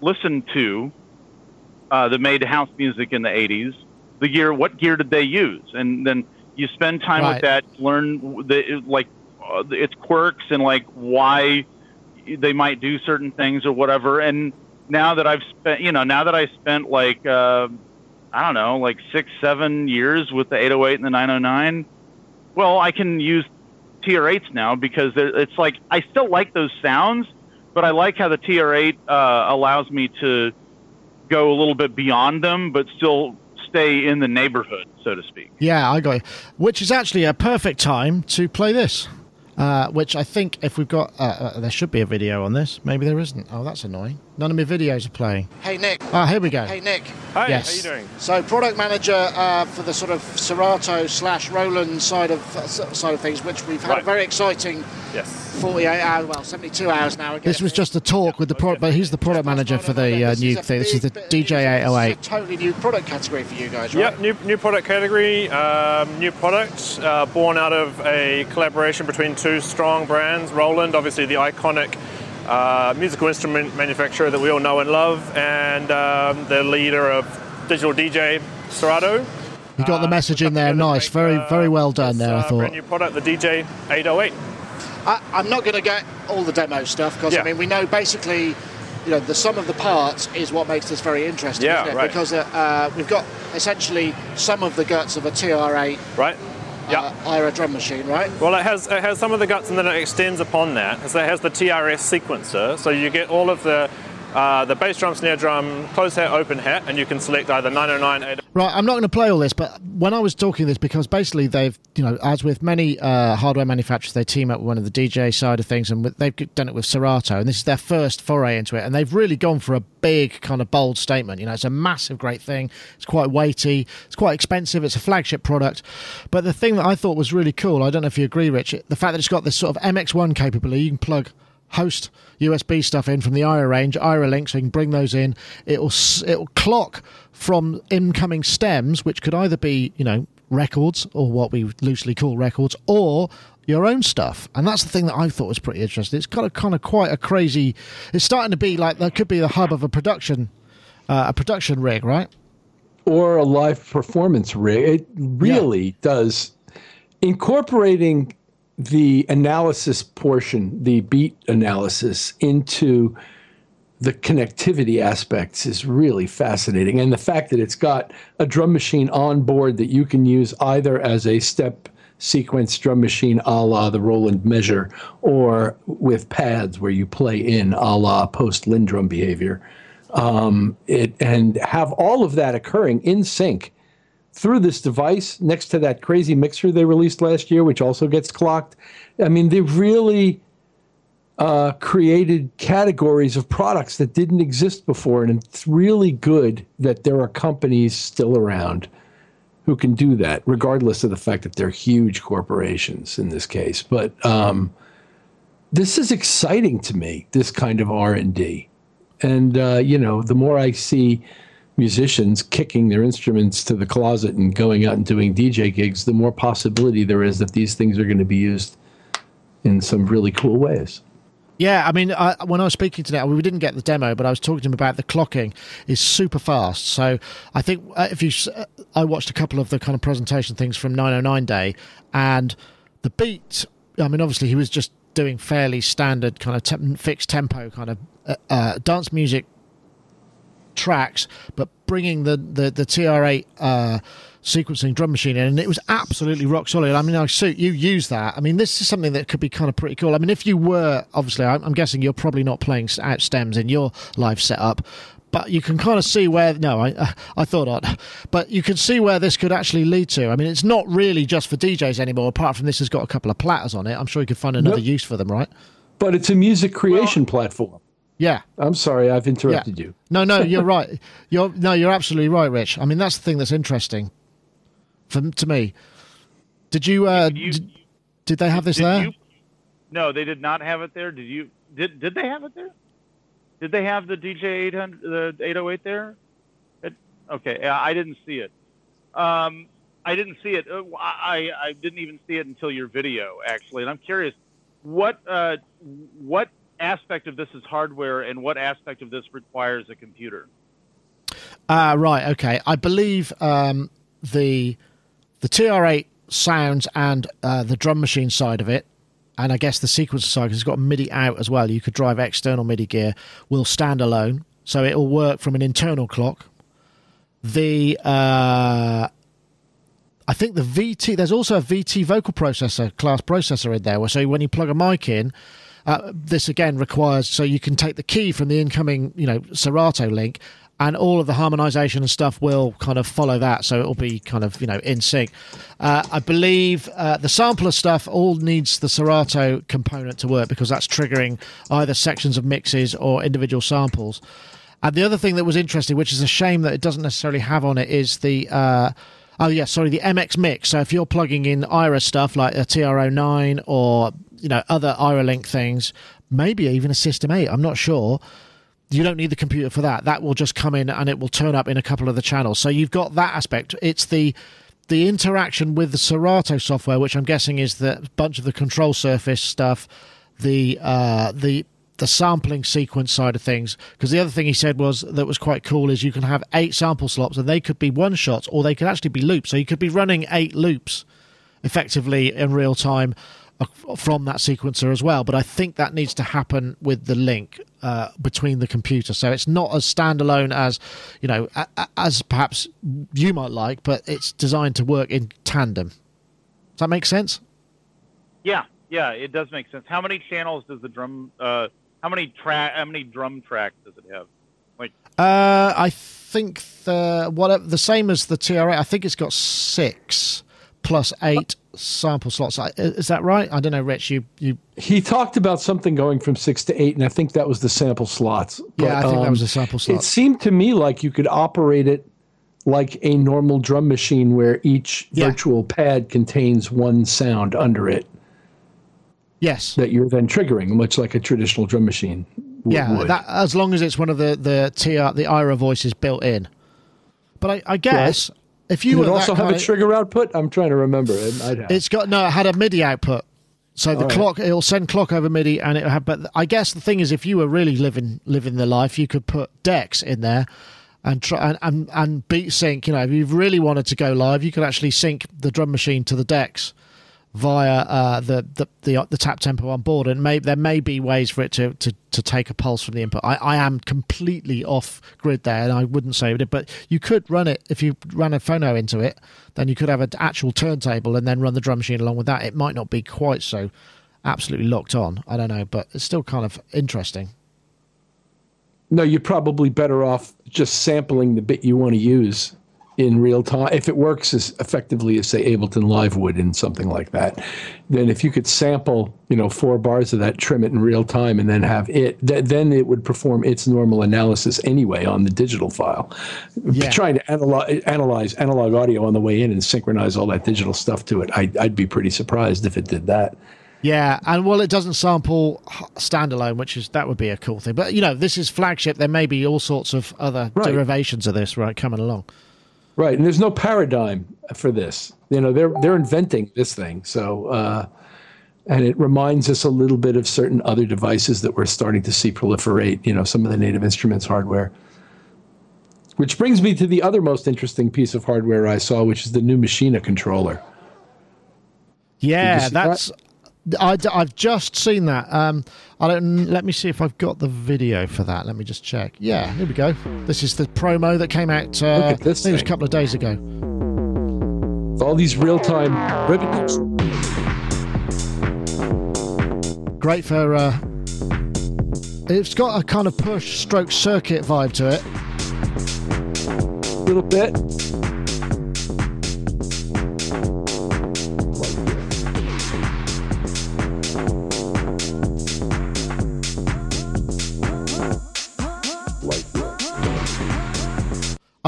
listened to, uh, that made house music in the 80s, the gear, what gear did they use? And then you spend time Right. with that, learn the, like, uh, its quirks and like why they might do certain things or whatever. And now that I've spent, you know, now that I spent like, uh, I don't know, like six, seven years with the 808 and the 909, well, I can use TR8s now because it's like I still like those sounds, but I like how the TR8 uh, allows me to go a little bit beyond them, but still stay in the neighborhood, so to speak. Yeah, I got you. Which is actually a perfect time to play this. Uh, which I think if we've got, uh, uh, there should be a video on this. Maybe there isn't. Oh, that's annoying. None of my videos are playing. Hey Nick. Ah, here we go. Hey Nick. Hi, Yes. how you doing? So product manager uh, for the sort of Serato slash Roland side of uh, side of things, which we've had a very exciting Yes. 48 hours, well 72 hours now. This was just a talk with the product, but he's the product manager for the uh, new thing. This is the DJ It's a totally new product category for you guys, right? Yep, new, new product category, um, new product, uh, born out of a collaboration between two strong brands. Roland, obviously the iconic uh, musical instrument manufacturer that we all know and love, and um, the leader of digital DJ, Serato. You got the message in there. Nice. Very, very well done there, I uh, thought. Brand new product, the DJ 808. I, I'm not going to get all the demo stuff because Yeah. I mean we know basically, you know, the sum of the parts is what makes this very interesting. Yeah, isn't it? right. Because uh, uh, we've got essentially some of the guts of a TR8 Right? Yeah. uh, AIRA drum machine, right? Well, it has it has some of the guts, and then it extends upon that. So it has the TRS sequencer, so you get all of the uh, the bass drum, snare drum, closed hat, open hat, and you can select either 909, 808. Right, I'm not going to play all this, but when I was talking this, because basically they've, you know, as with many uh, hardware manufacturers, they team up with one of the DJ side of things, and they've done it with Serato, and this is their first foray into it, and they've really gone for a big kind of bold statement. You know, it's a massive, great thing. It's quite weighty. It's quite expensive. It's a flagship product, but the thing that I thought was really cool, I don't know if you agree, Rich, the fact that it's got this sort of MX1 capability. You can plug host USB stuff in from the AIRA range, AIRA-Link, so you can bring those in. It'll it'll clock from incoming stems, which could either be you know records or what we loosely call records, or your own stuff. And that's the thing that I thought was pretty interesting. It's kind of kind of quite a crazy. It's starting to be like that could be the hub of a production, uh, a production rig, right? or a live performance rig. It really does incorporating the analysis portion, the beat analysis into the connectivity aspects is really fascinating. And the fact that it's got a drum machine on board that you can use either as a step sequence drum machine a la the Roland Measure or with pads where you play in a la post LinnDrum behavior. Um, it, and have all of that occurring in sync through this device next to that crazy mixer they released last year, which also gets clocked. I mean, they really uh, created categories of products that didn't exist before, and it's really good that there are companies still around who can do that, regardless of the fact that they're huge corporations in this case. But um, this is exciting to me. This kind of R and D, and uh, you know, the more I see musicians kicking their instruments to the closet and going out and doing DJ gigs, the more possibility there is that these things are going to be used in some really cool ways. Yeah, I mean, I, when I was speaking to him, we didn't get the demo, but I was talking to him about the clocking is super fast. So I think uh, if you, uh, I watched a couple of the kind of presentation things from 909 Day, and the beat. I mean, obviously he was just doing fairly standard kind of tem- fixed tempo kind of uh, uh, dance music tracks, but bringing the the, the TR8 uh, sequencing drum machine in, and it was absolutely rock solid. I mean, I suit you use that. I mean, this is something that could be kind of pretty cool. I mean, if you were obviously, I'm, I'm guessing you're probably not playing out stems in your live setup, but you can kind of see where. No, I [LAUGHS] I thought I'd, [LAUGHS] but you can see where this could actually lead to. I mean, it's not really just for DJs anymore. Apart from this, has got a couple of platters on it. I'm sure you could find another Nope. use for them, right? But it's a music creation platform. Yeah. I'm sorry, I've Yeah. interrupted you. No, no, you're [LAUGHS] right. You're no, you're absolutely right, Rich. I mean, that's the thing that's interesting for to me. Did you? Uh, You- did, did they have this there? you- no, they did not have it there. Did you? Did did they have it there? Did they have the DJ 800, the 808 there? It, okay, I didn't see it. Um, I didn't see it. Uh, I I didn't even see it until your video actually, and I'm curious what uh, what aspect of this is hardware and what aspect of this requires a computer. Ah, right. Okay. I believe um, the the TR8 sounds and uh, the drum machine side of it, and I guess the sequencer side because it's got MIDI out as well. You could drive external MIDI gear. Will stand alone, so it will work from an internal clock. The uh, I think the VT. There's also a VT vocal processor class processor in there. So when you plug a mic in, uh, this again requires so you can take the key from the incoming, you know, Serato link, and all of the harmonization and stuff will kind of follow that. So it'll be kind of you know in sync. Uh, I believe uh, the sampler stuff all needs the Serato component to work because that's triggering either sections of mixes or individual samples. And the other thing that was interesting, which is a shame that it doesn't necessarily have on it, is the uh, oh yeah, sorry, the MX mix. So if you're plugging in AIRA stuff like a TR09 or you know other AIRA-Link things, maybe even a System 8, I'm not sure. You don't need the computer for that. That will just come in and it will turn up in a couple of the channels. So you've got that aspect. It's the the interaction with the Serato software, which I'm guessing is the bunch of the control surface stuff, the uh, the the sampling sequence side of things. Because the other thing he said was that was quite cool is you can have eight sample slots and they could be one shots or they could actually be loops. So you could be running eight loops effectively in real time from that sequencer as well. But I think that needs to happen with the link uh, between the computer, so it's not as standalone as you know a- a- as perhaps you might like, but it's designed to work in tandem. Does that make sense? Yeah, yeah, it does make sense. How many channels does the drum? Uh, how many track? How many drum tracks does it have? Like, Uh, I think the whatever the same as the TR8. I think it's got six plus eight sample slots. Is that right? I don't know, Rich. You you He talked about something going from six to eight, and I think that was the sample slots. yeah, I think that um, was a sample slot. It seemed to me like you could operate it like a normal drum machine where each Yeah. virtual pad contains one sound under it yes. that you're then triggering, much like a traditional drum machine w- Yeah, would. that as long as it's one of the the TR the AIRA voices built in. But I, I guess if you it also have a trigger output? I'm trying to remember. It, it's got no. It had a MIDI output, so the oh, All right. clock it'll send clock over MIDI, and it have. But I guess the thing is, if you were really living living the life, you could put decks in there. And try and, and and beat sync. You know, if you really wanted to go live, you could actually sync the drum machine to the decks via uh, the, the the the tap tempo on board, and may, there may be ways for it to, to, to take a pulse from the input. I, I am completely off grid there, and I wouldn't say it, but you could run it if you ran a phono into it. Then you could have an actual turntable and then run the drum machine along with that. It might not be quite so absolutely locked on. I don't know, but it's still kind of interesting. no, you're probably better off just sampling the bit you want to use in real time. If it works as effectively as, say, Ableton Live would in something like that, then if you could sample, you know, four bars of that, trim it in real time, and then have it, th- then it would perform its normal analysis anyway on the digital file. Yeah. Trying to analyze, analyze analog audio on the way in and synchronize all that digital stuff to it, I, I'd be pretty surprised if it did that. Yeah, and well, it doesn't sample standalone, which is that would be a cool thing. But you know, this is flagship. There may be all sorts of other Right. derivations of this, right, coming along. Right, and there's no paradigm for this. You know, they're they're inventing this thing. So, uh, and it reminds us a little bit of certain other devices that we're starting to see proliferate. You know, some of the Native Instruments hardware. Which brings me to the other most interesting piece of hardware I saw, which is the new Maschine controller. Yeah, that's. I, have just seen that. Um, I don't. Let me see if I've got the video for that. Let me just check. Yeah, here we go. This is the promo that came out. Uh, Look at this I think it was a couple of days ago. With all these real-time ribbons. Great for uh, It's got a kind of push stroke circuit vibe to it. A little bit.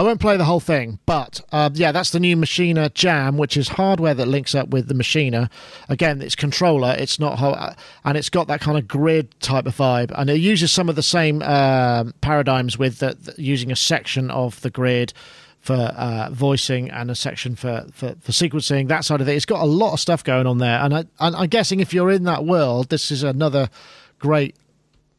I won't play the whole thing, but uh, yeah, that's the new Maschine Jam, which is hardware that links up with the Maschine. Again, it's controller, it's not, ho- and it's got that kind of grid type of vibe, and it uses some of the same um paradigms with the, the- using a section of the grid for uh, voicing and a section for, for, for sequencing, that side of it. It's got a lot of stuff going on there, and, I, and I'm guessing if you're in that world, this is another great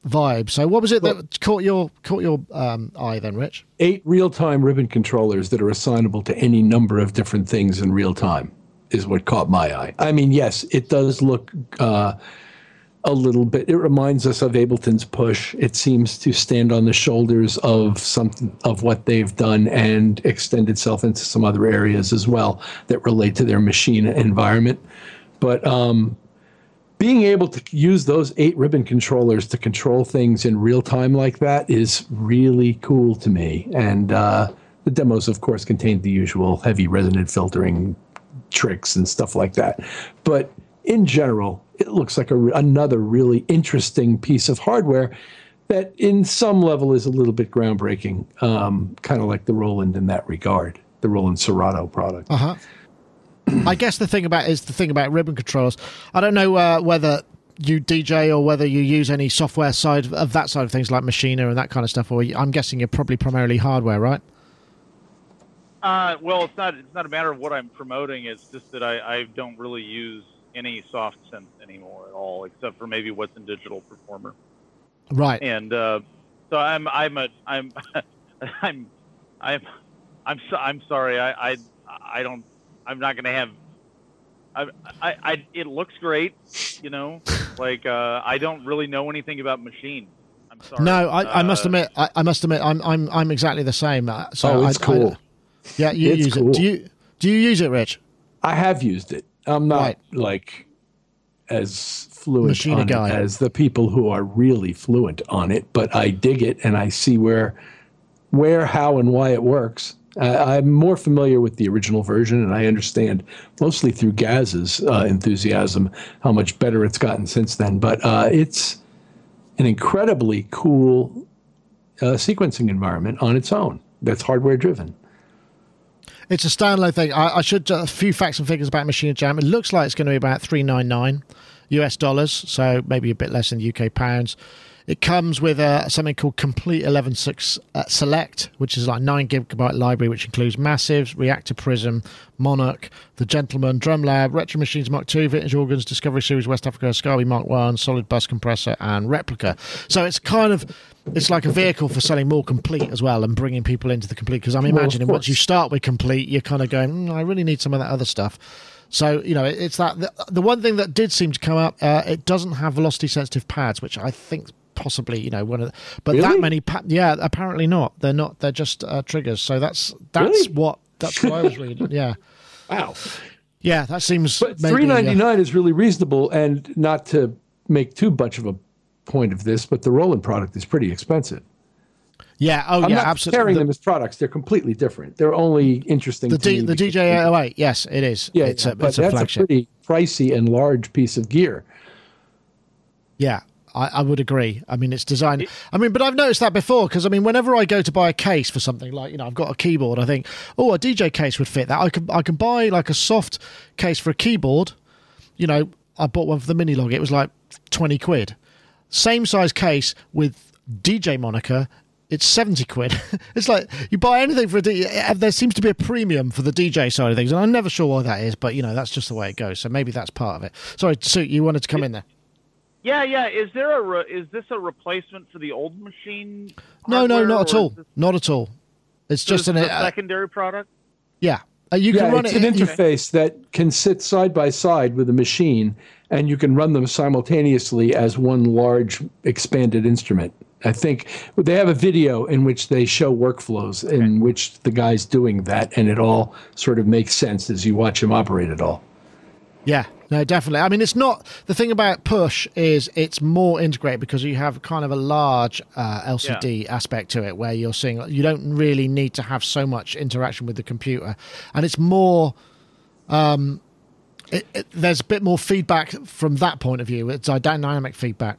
vibe. So, what was it that caught your caught your um, eye then, Rich? Eight real-time ribbon controllers that are assignable to any number of different things in real time is what caught my eye. I mean, yes, it does look uh, a little bit. It reminds us of Ableton's push. It seems to stand on the shoulders of something of what they've done and extend itself into some other areas as well that relate to their Maschine environment. But um, being able to use those eight ribbon controllers to control things in real time like that is really cool to me. And uh, the demos, of course, contained the usual heavy resonant filtering tricks and stuff like that. But in general, it looks like a, another really interesting piece of hardware that, in some level, is a little bit groundbreaking, um, kind of like the Roland in that regard, the Roland Serato product. Uh huh. I guess the thing about is the thing about ribbon controllers. I don't know uh, whether you DJ or whether you use any software side of- that side of things like Maschine and that kind of stuff. Or I'm guessing you're probably primarily hardware, right? Uh, well, it's not. It's not a matter of what I'm promoting. It's just that I, I don't really use any soft synth anymore at all, except for maybe what's in Digital Performer. Right. And uh, so I'm. I'm a. I'm. [LAUGHS] I'm. I'm. I'm. I'm sorry. I. I. I don't. I'm not going to have. I, I. I. It looks great. You know, like uh, I don't really know anything about Maschine. I'm sorry. No, I, I must Uh, admit, I, I must admit, I'm I'm I'm exactly the same. Uh, So Oh, it's I, I- cool. yeah, you It's use cool. it. Do you do you use it, Rich? I have used it. I'm not Right. like as fluent on guy. it as the people who are really fluent on it, but I dig it and I see where, where, how, and why it works. Uh, I'm more familiar with the original version, and I understand mostly through Gaz's uh, enthusiasm how much better it's gotten since then. But uh, it's an incredibly cool uh, sequencing environment on its own. That's hardware driven. It's a standalone thing. I, I should uh, a few facts and figures about Maschine Jam. It looks like it's going to be about three nine nine US dollars, so maybe a bit less than UK pounds. It comes with uh, something called Komplete 11.6 uh, Select, which is like 9 gigabyte library, which includes Massives, Reaktor Prism, Monarch, The Gentleman, Drum Lab, Retro Machines Mark II, Vintage Organs, Discovery Series West Africa, Scarbee Mark 1, Solid Bus Compressor, and Replica. So it's kind of, it's like a vehicle for selling more Komplete as well and bringing people into the Komplete. Because I'm Well, imagining once you start with Komplete, you're kind of going, mm, I really need some of that other stuff. So you know, it's that the, the one thing that did seem to come up. Uh, it doesn't have velocity sensitive pads, which I think possibly you know one of. The, but that many, pa- yeah, apparently not. They're not. They're just uh, triggers. So that's that's Really? what that's what I was reading. [LAUGHS] Yeah, Wow. yeah, that seems. But maybe, three uh, is really reasonable, and not to make too much of a point of this, but the Roland product is pretty expensive. yeah, oh I'm yeah, not absolutely. comparing The, them as products; they're completely different. They're only interesting. the, D, the DJ 808, yes, it is. Yeah, it's yeah, a but it's a that's flagship. a pretty pricey and large piece of gear. Yeah, I, I would agree. I mean, it's designed. I mean, but I've noticed that before because I mean, whenever I go to buy a case for something like you know, I've got a keyboard. I think, oh, a DJ case would fit that. I can I can buy like a soft case for a keyboard. You know, I bought one for the minilogue. It was like twenty quid. Same size case with DJ moniker. It's seventy quid. [LAUGHS] it's like you buy anything for a DJ. Eh, there seems to be a premium for the DJ side of things, and I'm never sure why that is. But you know, that's just the way it goes. So maybe that's part of it. Sorry, Sue, you wanted to come in there. Yeah, yeah. Is there a re- is this a replacement for the old Maschine? No, no, not at all. this- Not at all. It's so just an a uh, secondary product. yeah. Uh, you yeah, can run it's it. an you- interface that can sit side by side with a Maschine, and you can run them simultaneously as one large expanded instrument. I think they have a video in which they show workflows in which the guy's doing that, and it all sort of makes sense as you watch him operate it all. Yeah, no, definitely. I mean, it's not the thing about push is it's more integrated because you have kind of a large uh, LCD aspect to it where you're seeing you don't really need to have so much interaction with the computer, and it's more. Um, it, it, there's a bit more feedback from that point of view. It's a dynamic feedback.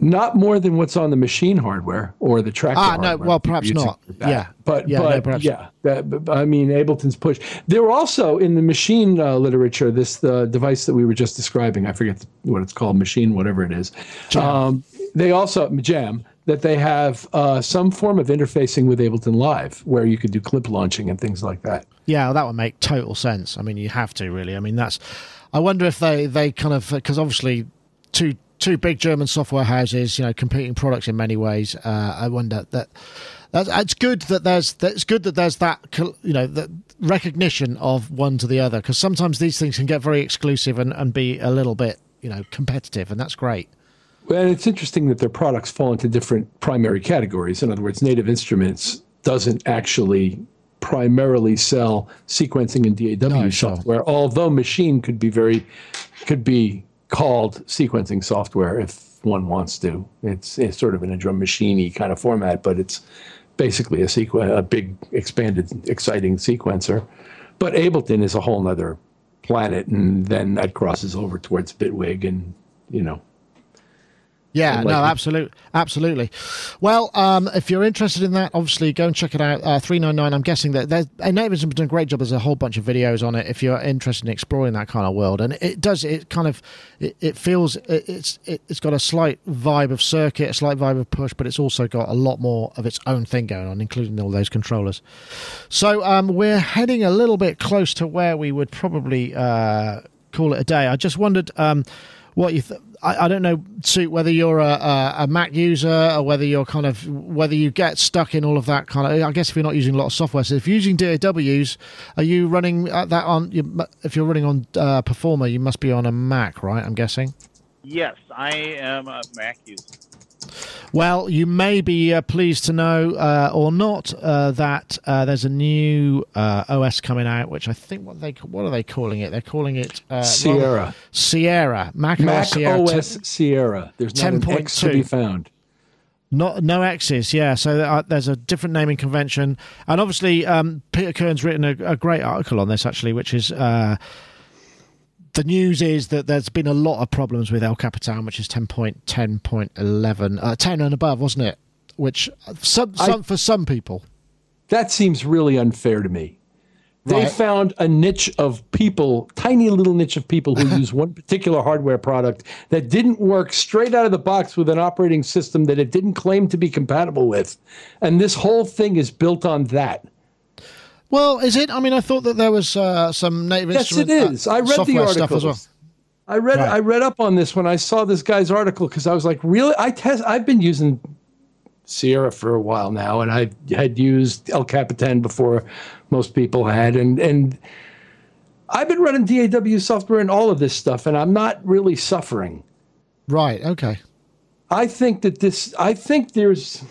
Not more than what's on the Maschine hardware or the tracker. Ah, no, well, perhaps not. Yeah. but Yeah, no, but perhaps yeah, that, I mean Ableton's push. There were also in the Maschine uh, literature this the device that we were just describing. I forget what it's called, Maschine whatever it is. Um, they also Jam that they have uh, some form of interfacing with Ableton Live where you could do clip launching and things like that. Yeah, well, that would make total sense. I mean, you have to really. I mean, that's. I wonder if they they kind of because obviously two two big German software houses, you know, competing products in many ways. Uh, I wonder that. That's, it's good that there's it's good that there's that you know that recognition of one to the other because sometimes these things can get very exclusive and, and be a little bit you know competitive and that's great. Well, it's interesting that their products fall into different primary categories. In other words, Native Instruments doesn't actually primarily sell sequencing and DAW No, sure. software, although Maschine could be very could be called sequencing software if one wants to. It's, it's sort of in a drum machiney kind of format, but it's basically a sequ- a big expanded exciting sequencer. But Ableton is a whole other planet, and then that crosses over towards Bitwig and you know Yeah, no, absolutely, absolutely. Well, um, if you're interested in that, obviously go and check it out. Uh, Three nine nine. I'm guessing that there's Native's been doing a great job. There's a whole bunch of videos on it. If you're interested in exploring that kind of world, and it does, it kind of, it, it feels, it, it's, it, it's got a slight vibe of circuit, a slight vibe of push, but it's also got a lot more of its own thing going on, including all those controllers. So um, we're heading a little bit close to where we would probably uh, call it a day. I just wondered um, what you. Th- I, I don't know, Sue, whether you're a, a, Mac user or whether you're kind of whether you get stuck in all of that kind of. I guess if you're not using a lot of software, so if you're using DAWs, are you running that on? If you're running on uh, Performer, you must be on a Mac, right? I'm guessing. Yes, I am a Mac user. Well, you may be uh, pleased to know, uh, or not, uh, that uh, there's a new uh, OS coming out, which I think what they what are they calling it? They're calling it uh, Sierra. Sierra, Mac, Mac OS Sierra. OS Sierra. There's not an X to be found. Not no X's, yeah. So are, there's a different naming convention, and obviously um, Peter Kirn's written a, a great article on this actually, which is uh, the news is that there's been a lot of problems with El Capitan, which is 10.10.11, uh, 10 and above, wasn't it? Which uh, some, I- for some people, That seems really unfair to me. They Right. found a niche of people, tiny little niche of people who [LAUGHS] use one particular hardware product that didn't work straight out of the box with an operating system that it didn't claim to be compatible with. And this whole thing is built on that. Well, is it? I mean, I thought that there was uh, some native Yes, it instrument uh, is. I read the article. as well. I read Right. I read up on this when I saw this guy's article because I was like, really? I test. I've been using Sierra for a while now, and I had used El Capitan before most people had, and and I've been running DAW software and all of this stuff, and I'm not really suffering. Right. Okay. I think that this. I think there's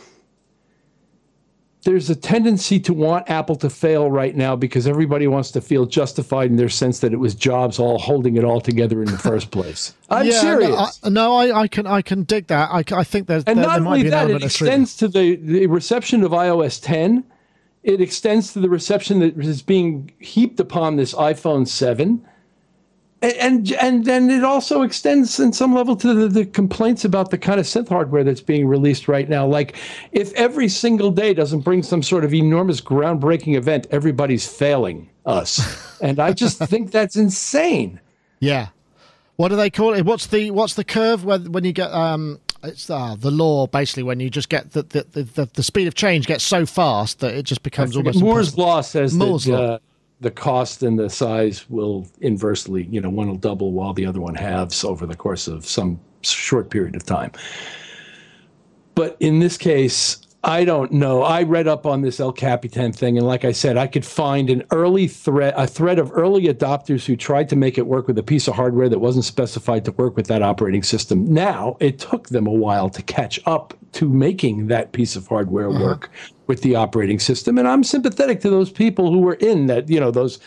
there's a tendency to want Apple to fail right now because everybody wants to feel justified in their sense that it was Jobs all holding it all together in the [LAUGHS] first place. I'm yeah, serious. No, I, no, I, I can I can dig that. I, I think there's and there, not there might only be an that, it element of truth. extends to the, the reception of iOS 10. It extends to the reception that is being heaped upon this iPhone 7. And, and then it also extends in some level to the, the complaints about the kind of synth hardware that's being released right now. Like, if every single day doesn't bring some sort of enormous groundbreaking event, everybody's failing us. [LAUGHS] and I just think that's insane. Yeah. What do they call it? What's the what's the curve when when you get um it's uh, the law basically when you just get the the, the, the the speed of change gets so fast that it just becomes almost Moore's impossible. law says Moore's that law. Uh, the cost and the size will inversely, you know, one will double while the other one halves over the course of some short period of time. But in this case, I don't know. I read up on this El Capitan thing, and like I said, I could find an early thread, a thread of early adopters who tried to make it work with a piece of hardware that wasn't specified to work with that operating system. Now it took them a while to catch up to making that piece of hardware work with the operating system, and I'm sympathetic to those people who were in that, you know, those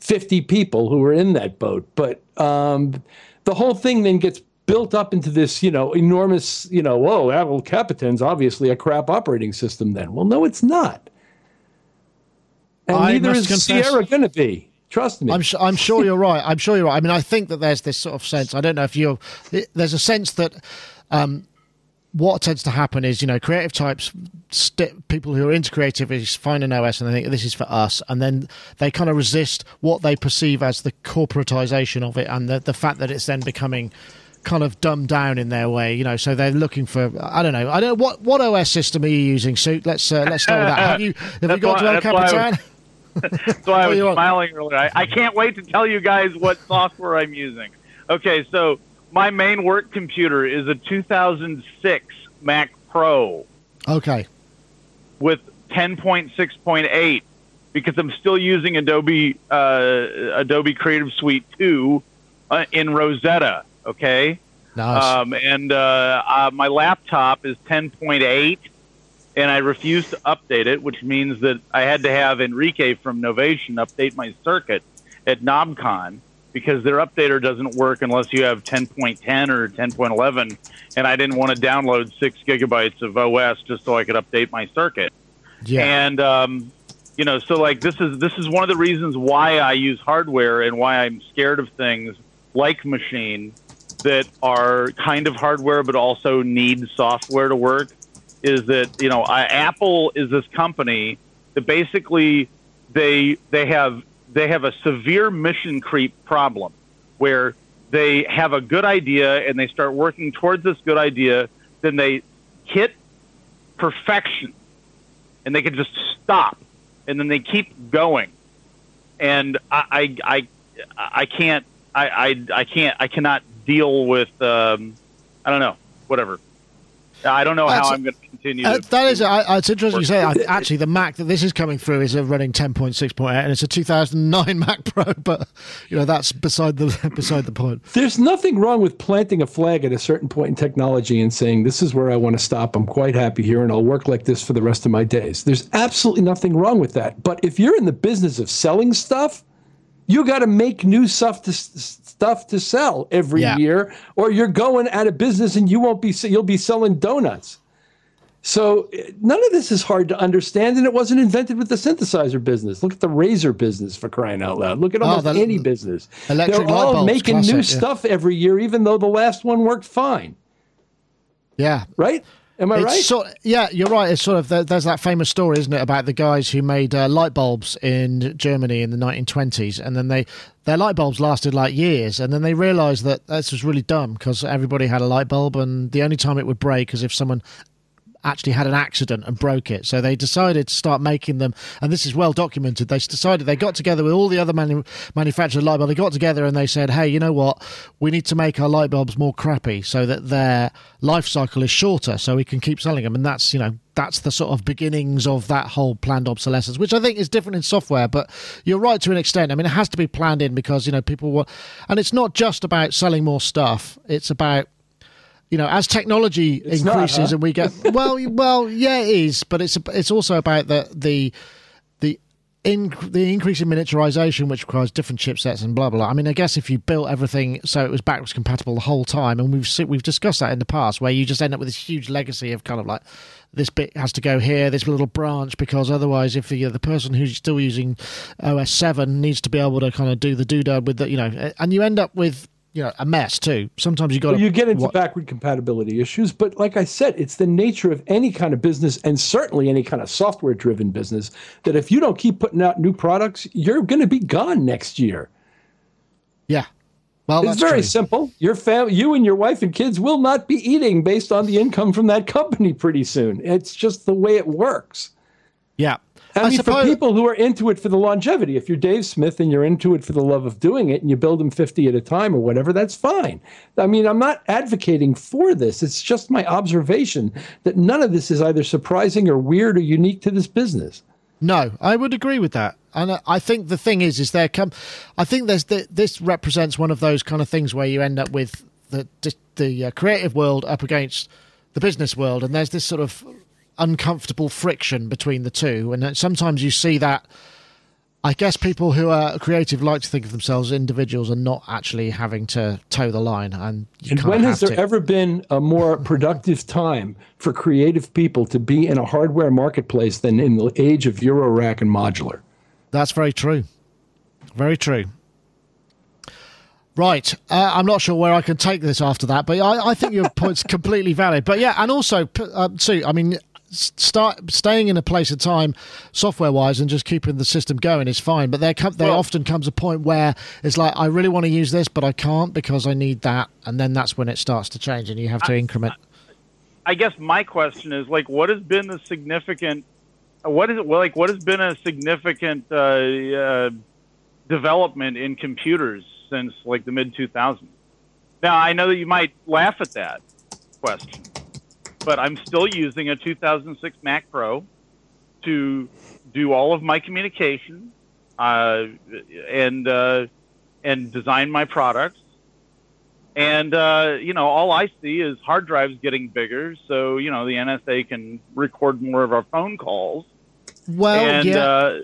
50 people who were in that boat. But um, the whole thing then gets built up into this, you know, enormous, you know, whoa, Apple Capitan's obviously a crap operating system then. Well, no, it's not. And I neither is confess- Sierra going to be. Trust me. I'm, su- I'm sure you're right. I'm sure you're right. I mean, I think that there's this sort of sense. I don't know if you're. There's a sense that um, what tends to happen is, you know, creative types, st- people who are into creativity find an OS and they think this is for us, and then they kind of resist what they perceive as the corporatization of it and the, the fact that it's then becoming kind of dumbed down in their way, you know. So they're looking for I don't know. I don't what what OS system are you using, Suit? Let's uh, let's start with that. Have you have you got El that's why I was- Capitan? So [LAUGHS] [LAUGHS] I was smiling earlier. I, I can't wait to tell you guys what [LAUGHS] software I'm using. Okay, so my main work computer is a 2006 Mac Pro Okay. with 10.6.8 because I'm still using Adobe uh, Adobe Creative Suite 2 uh, in Rosetta. Okay, Nice. um, and uh, uh, my laptop is 10.8, and I refuse to update it, which means that I had to have Enrique from Novation update my circuit at KnobCon because their updater doesn't work unless you have 10.10 or 10.11, and I didn't want to download six gigabytes of OS just so I could update my circuit. yeah. And um, you know, so like this is this is one of the reasons why I use hardware and why I'm scared of things like Maschine that are kind of hardware but also need software to work. Is that you know, I, Apple is this company that basically they they have they have a severe mission creep problem where they have a good idea and they start working towards this good idea, then they hit perfection and they can just stop and then they keep going and i i i, I can't I, I i can't i cannot deal with um i don't know whatever i don't know That's- how i'm going to continue Uh, to that is, I, it's interesting you say that. Actually, the Mac that this is coming through is a running 10.6.8, and it's a 2009 [LAUGHS] Mac Pro. But you know that's beside the [LAUGHS] beside the point. There's nothing wrong with planting a flag at a certain point in technology and saying, This is where I want to stop. I'm quite happy here and I'll work like this for the rest of my days. There's absolutely nothing wrong with that. But if you're in the business of selling stuff, you got to make new stuff to stuff to sell every Yeah. year, or you're going out of business and you won't be you'll be selling donuts. So none of this is hard to understand, and it wasn't invented with the synthesizer business. Look at the razor business for crying out loud. Look at Oh, almost the any business. electric They're all bulbs, making new yeah. stuff every year, even though the last one worked fine. Yeah, Right? Am I it's right? sort. Yeah, you're right. It's sort of there- there's that famous story, isn't it, about the guys who made uh, light bulbs in Germany in the 1920s, and then they their light bulbs lasted like years, and then they realised that this was really dumb because everybody had a light bulb, and the only time it would break is if someone actually had an accident and broke it. So they decided to start making them, and this is well documented. They decided they got together with all the other manu- manufacturers of light bulbs. They got together and they said, "Hey, you know what? We need to make our light bulbs more crappy so that their life cycle is shorter, so we can keep selling them." And that's you know that's the sort of beginnings of that whole planned obsolescence, which I think is different in software. But you're right to an extent. I mean, it has to be planned in because you know people want, and it's not just about selling more stuff. It's about you know, as technology It's not, increases huh? and we get [LAUGHS] well, well, yeah, it is, but it's it's also about the the the in the increase in miniaturization, which requires different chipsets and blah blah. blah. I mean, I guess if you built everything so it was backwards compatible the whole time, and we've we've discussed that in the past, where you just end up with this huge legacy of kind of like this bit has to go here, this little branch, because otherwise, if the the person who's still using OS seven needs to be able to kind of do the doodad with the, you know, and you end up with you know a mess too. Sometimes you got Well, you get into what- backward compatibility issues, but like I said, it's the nature of any kind of business, and certainly any kind of software-driven business, that if you don't keep putting out new products, you're going to be gone next year. yeah. Well, It's very true. simple. Your family, you and your wife and kids will not be eating based on the income from that company pretty soon. It's just the way it works. Yeah. I, mean, suppose- for people who are into it for the longevity, if you're Dave Smith and you're into it for the love of doing it and you build them 50 at a time or whatever, that's fine. I mean, I'm not advocating for this. It's just my observation that none of this is either surprising or weird or unique to this business. No, I would agree with that. And I- I think the thing is, is there come, I think there's the, this represents one of those kind of things where you end up with the the, the uh, creative world up against the business world, and there's this sort of uncomfortable friction between the two, and sometimes you see that. I guess people who are creative like to think of themselves as individuals and not actually having to toe the line. And, And when has there to. ever been a more productive time for creative people to be in a hardware marketplace than in the age of Eurorack and modular? That's very true. Very true. Right. Uh, I'm not sure where I can take this after that, but I, I think your point's [LAUGHS] completely valid. But yeah, and also, uh, Sue, I mean, start staying in a place of time, software wise, and just keeping the system going is fine. But there, come, there Well- often comes a point where it's like, I really want to use this, but I can't because I need that. And then that's when it starts to change and you have to increment. I guess my question is like, what has been the significant? What is it well, like? What has been a significant uh, uh, development in computers since like the mid 2000s? Now I know that you might laugh at that question, but I'm still using a 2006 Mac Pro to do all of my communication uh, and uh, and design my products. And uh, you know, all I see is hard drives getting bigger, so you know the NSA can record more of our phone calls. Well, and yeah. uh,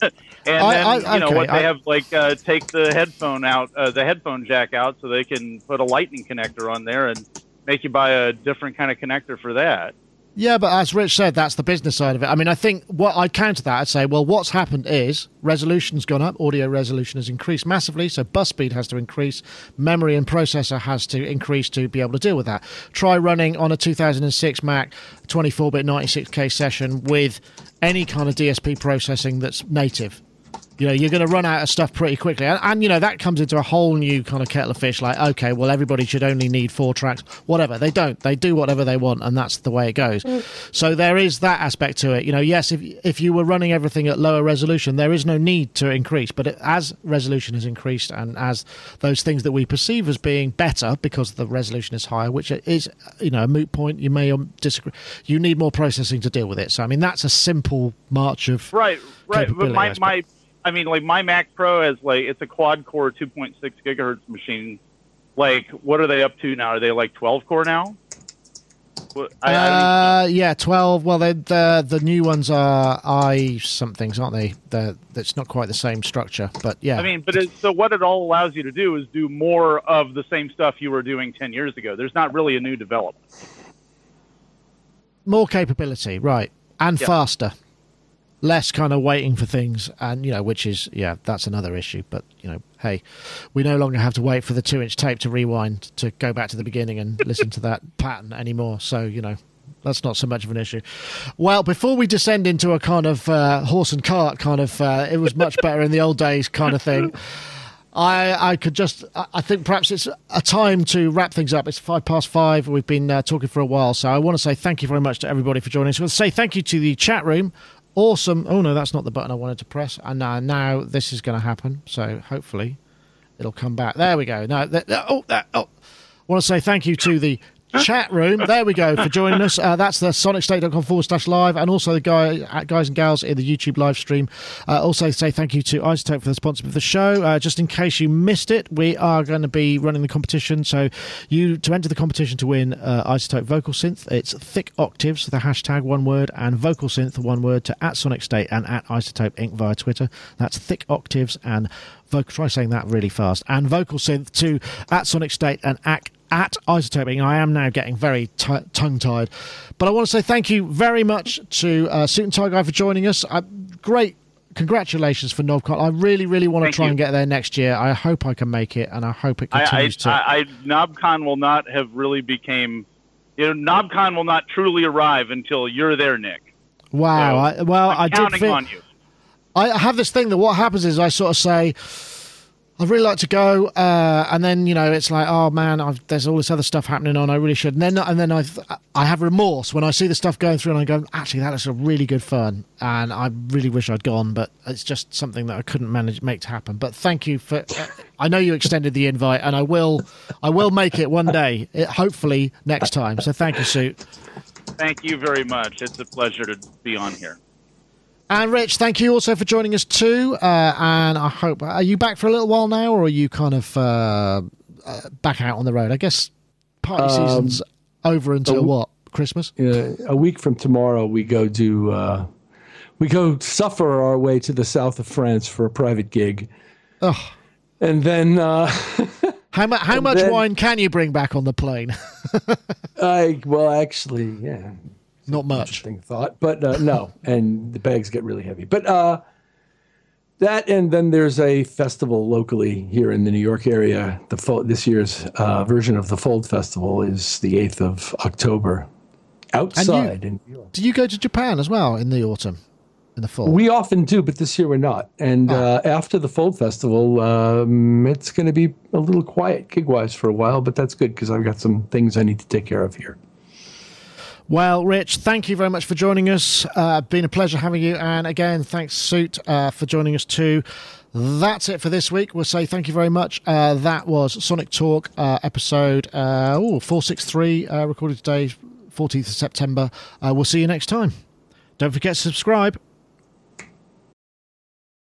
[LAUGHS] and I- then I- you know okay, what they I- have like uh, take the headphone out, uh, the headphone jack out, so they can put a lightning connector on there and make you buy a different kind of connector for that. Yeah, but as Rich said, that's the business side of it. I mean, I think what I'd counter that, I'd say, well, what's happened is resolution's gone up, audio resolution has increased massively, so bus speed has to increase, memory and processor has to increase to be able to deal with that. Try running on a 2006 Mac 24 bit 96K session with any kind of DSP processing that's native. You know, you're going to run out of stuff pretty quickly. And, and, you know, that comes into a whole new kind of kettle of fish like, okay, well, everybody should only need four tracks, whatever. They don't. They do whatever they want, and that's the way it goes. So there is that aspect to it. You know, yes, if, if you were running everything at lower resolution, there is no need to increase. But it, as resolution has increased and as those things that we perceive as being better because the resolution is higher, which is, you know, a moot point, you may um, disagree, you need more processing to deal with it. So, I mean, that's a simple march of. Right, right. But capability, my, my, I mean, like my Mac Pro has like it's a quad core 2.6 gigahertz machine. Like, what are they up to now? Are they like 12 core now? What- I, I, Uh, yeah, twelve. Well, they the the new ones are i somethings, aren't they? That's not quite the same structure, but yeah. I mean, but it, so what it all allows you to do is do more of the same stuff you were doing 10 years ago. There's not really a new development. more capability, right, and Yeah. faster, less kind of waiting for things, and you know, which is yeah, that's another issue. But you know, hey, we no longer have to wait for the two-inch tape to rewind to go back to the beginning and [LAUGHS] listen to that pattern anymore. So you know. That's not so much of an issue. Well, before we descend into a kind of uh, horse and cart kind of, uh, it was much better in the old days kind of thing. [LAUGHS] I, I could just, I I think perhaps it's a time to wrap things up. It's five past five. We've been uh, talking for a while. So I want to say thank you very much to everybody for joining us. I want to say thank you to the chat room. Awesome. Oh, no, that's not the button I wanted to press. And uh, now this is going to happen. So hopefully it'll come back. There we go. No, that, that- oh, that, oh. I want to say thank you to the chat room. There we go for joining us. Uh, that's the sonicstate.com forward slash live, and also the guy, guys and gals in the YouTube live stream. Uh, also, say thank you to iZotope for the sponsor of the show. Uh, just in case you missed it, we are going to be running the competition. So, you to enter the competition to win uh, iZotope Vocal Synth, it's thick octaves, the hashtag one word, and vocal synth one word to at Sonic State and at iZotope Inc. via Twitter. That's thick octaves and vocal. Try saying that really fast. And vocal synth to at Sonic State and at at izotopeinc. I am now getting very t- tongue tied. But I want to say thank you very much to uh, Suit and Tie Guy for joining us. Uh, great. Congratulations for KnobCon. I really, really want to Thank try you. and get there next year. I hope I can make it, and I hope it I, I, continues to. I, I, KnobCon will not have really became, you know, KnobCon will not truly arrive until you're there, Nick. wow. So, I, well, I'm I did. counting feel- on you. I have this thing that what happens is I sort of say, I'd really like to go, uh, and then you know it's like, oh man, I've, there's all this other stuff happening on. I really should, and then and then I I have remorse when I see the stuff going through, and I go, actually, that looks a really good fun, and I really wish I'd gone, but it's just something that I couldn't manage make to happen. But thank you for, uh, I know you extended the invite, and I will I will make it one day, it, hopefully next time. So thank you, Suit. Thank you very much. It's a pleasure to be on here. And Rich, thank you also for joining us too. Uh, and I hope are you back for a little while now, or are you kind of uh, uh, back out on the road? I guess party Um, season's over until oh. what? Christmas? uh, a week from tomorrow we go do uh, we go suffer our way to the south of France for a private gig. Oh, And then uh, [LAUGHS] how, mu- how much then- wine can you bring back on the plane? [LAUGHS] I, well, actually, yeah, Not much. interesting thought, but uh, no, and the bags get really heavy. But uh, that, and then there's a festival locally here in the New York area. The Fo- this year's uh, version of the Fold Festival is the 8th of October, outside in New York. Do you go to Japan as well in the autumn, in the fall? We often do, but this year we're not. And uh, after the Fold Festival, um, it's going to be a little quiet gig wise for a while, but that's good because I've got some things I need to take care of here. Well, Rich, thank you very much for joining us. Uh, been a pleasure having you. And again, thanks, Suit, uh, for joining us too. That's it for this week. We'll say thank you very much. Uh, that was Sonic Talk uh, episode uh, ooh, 463, uh, recorded today, 14th of September. Uh, we'll see you next time. Don't forget to subscribe.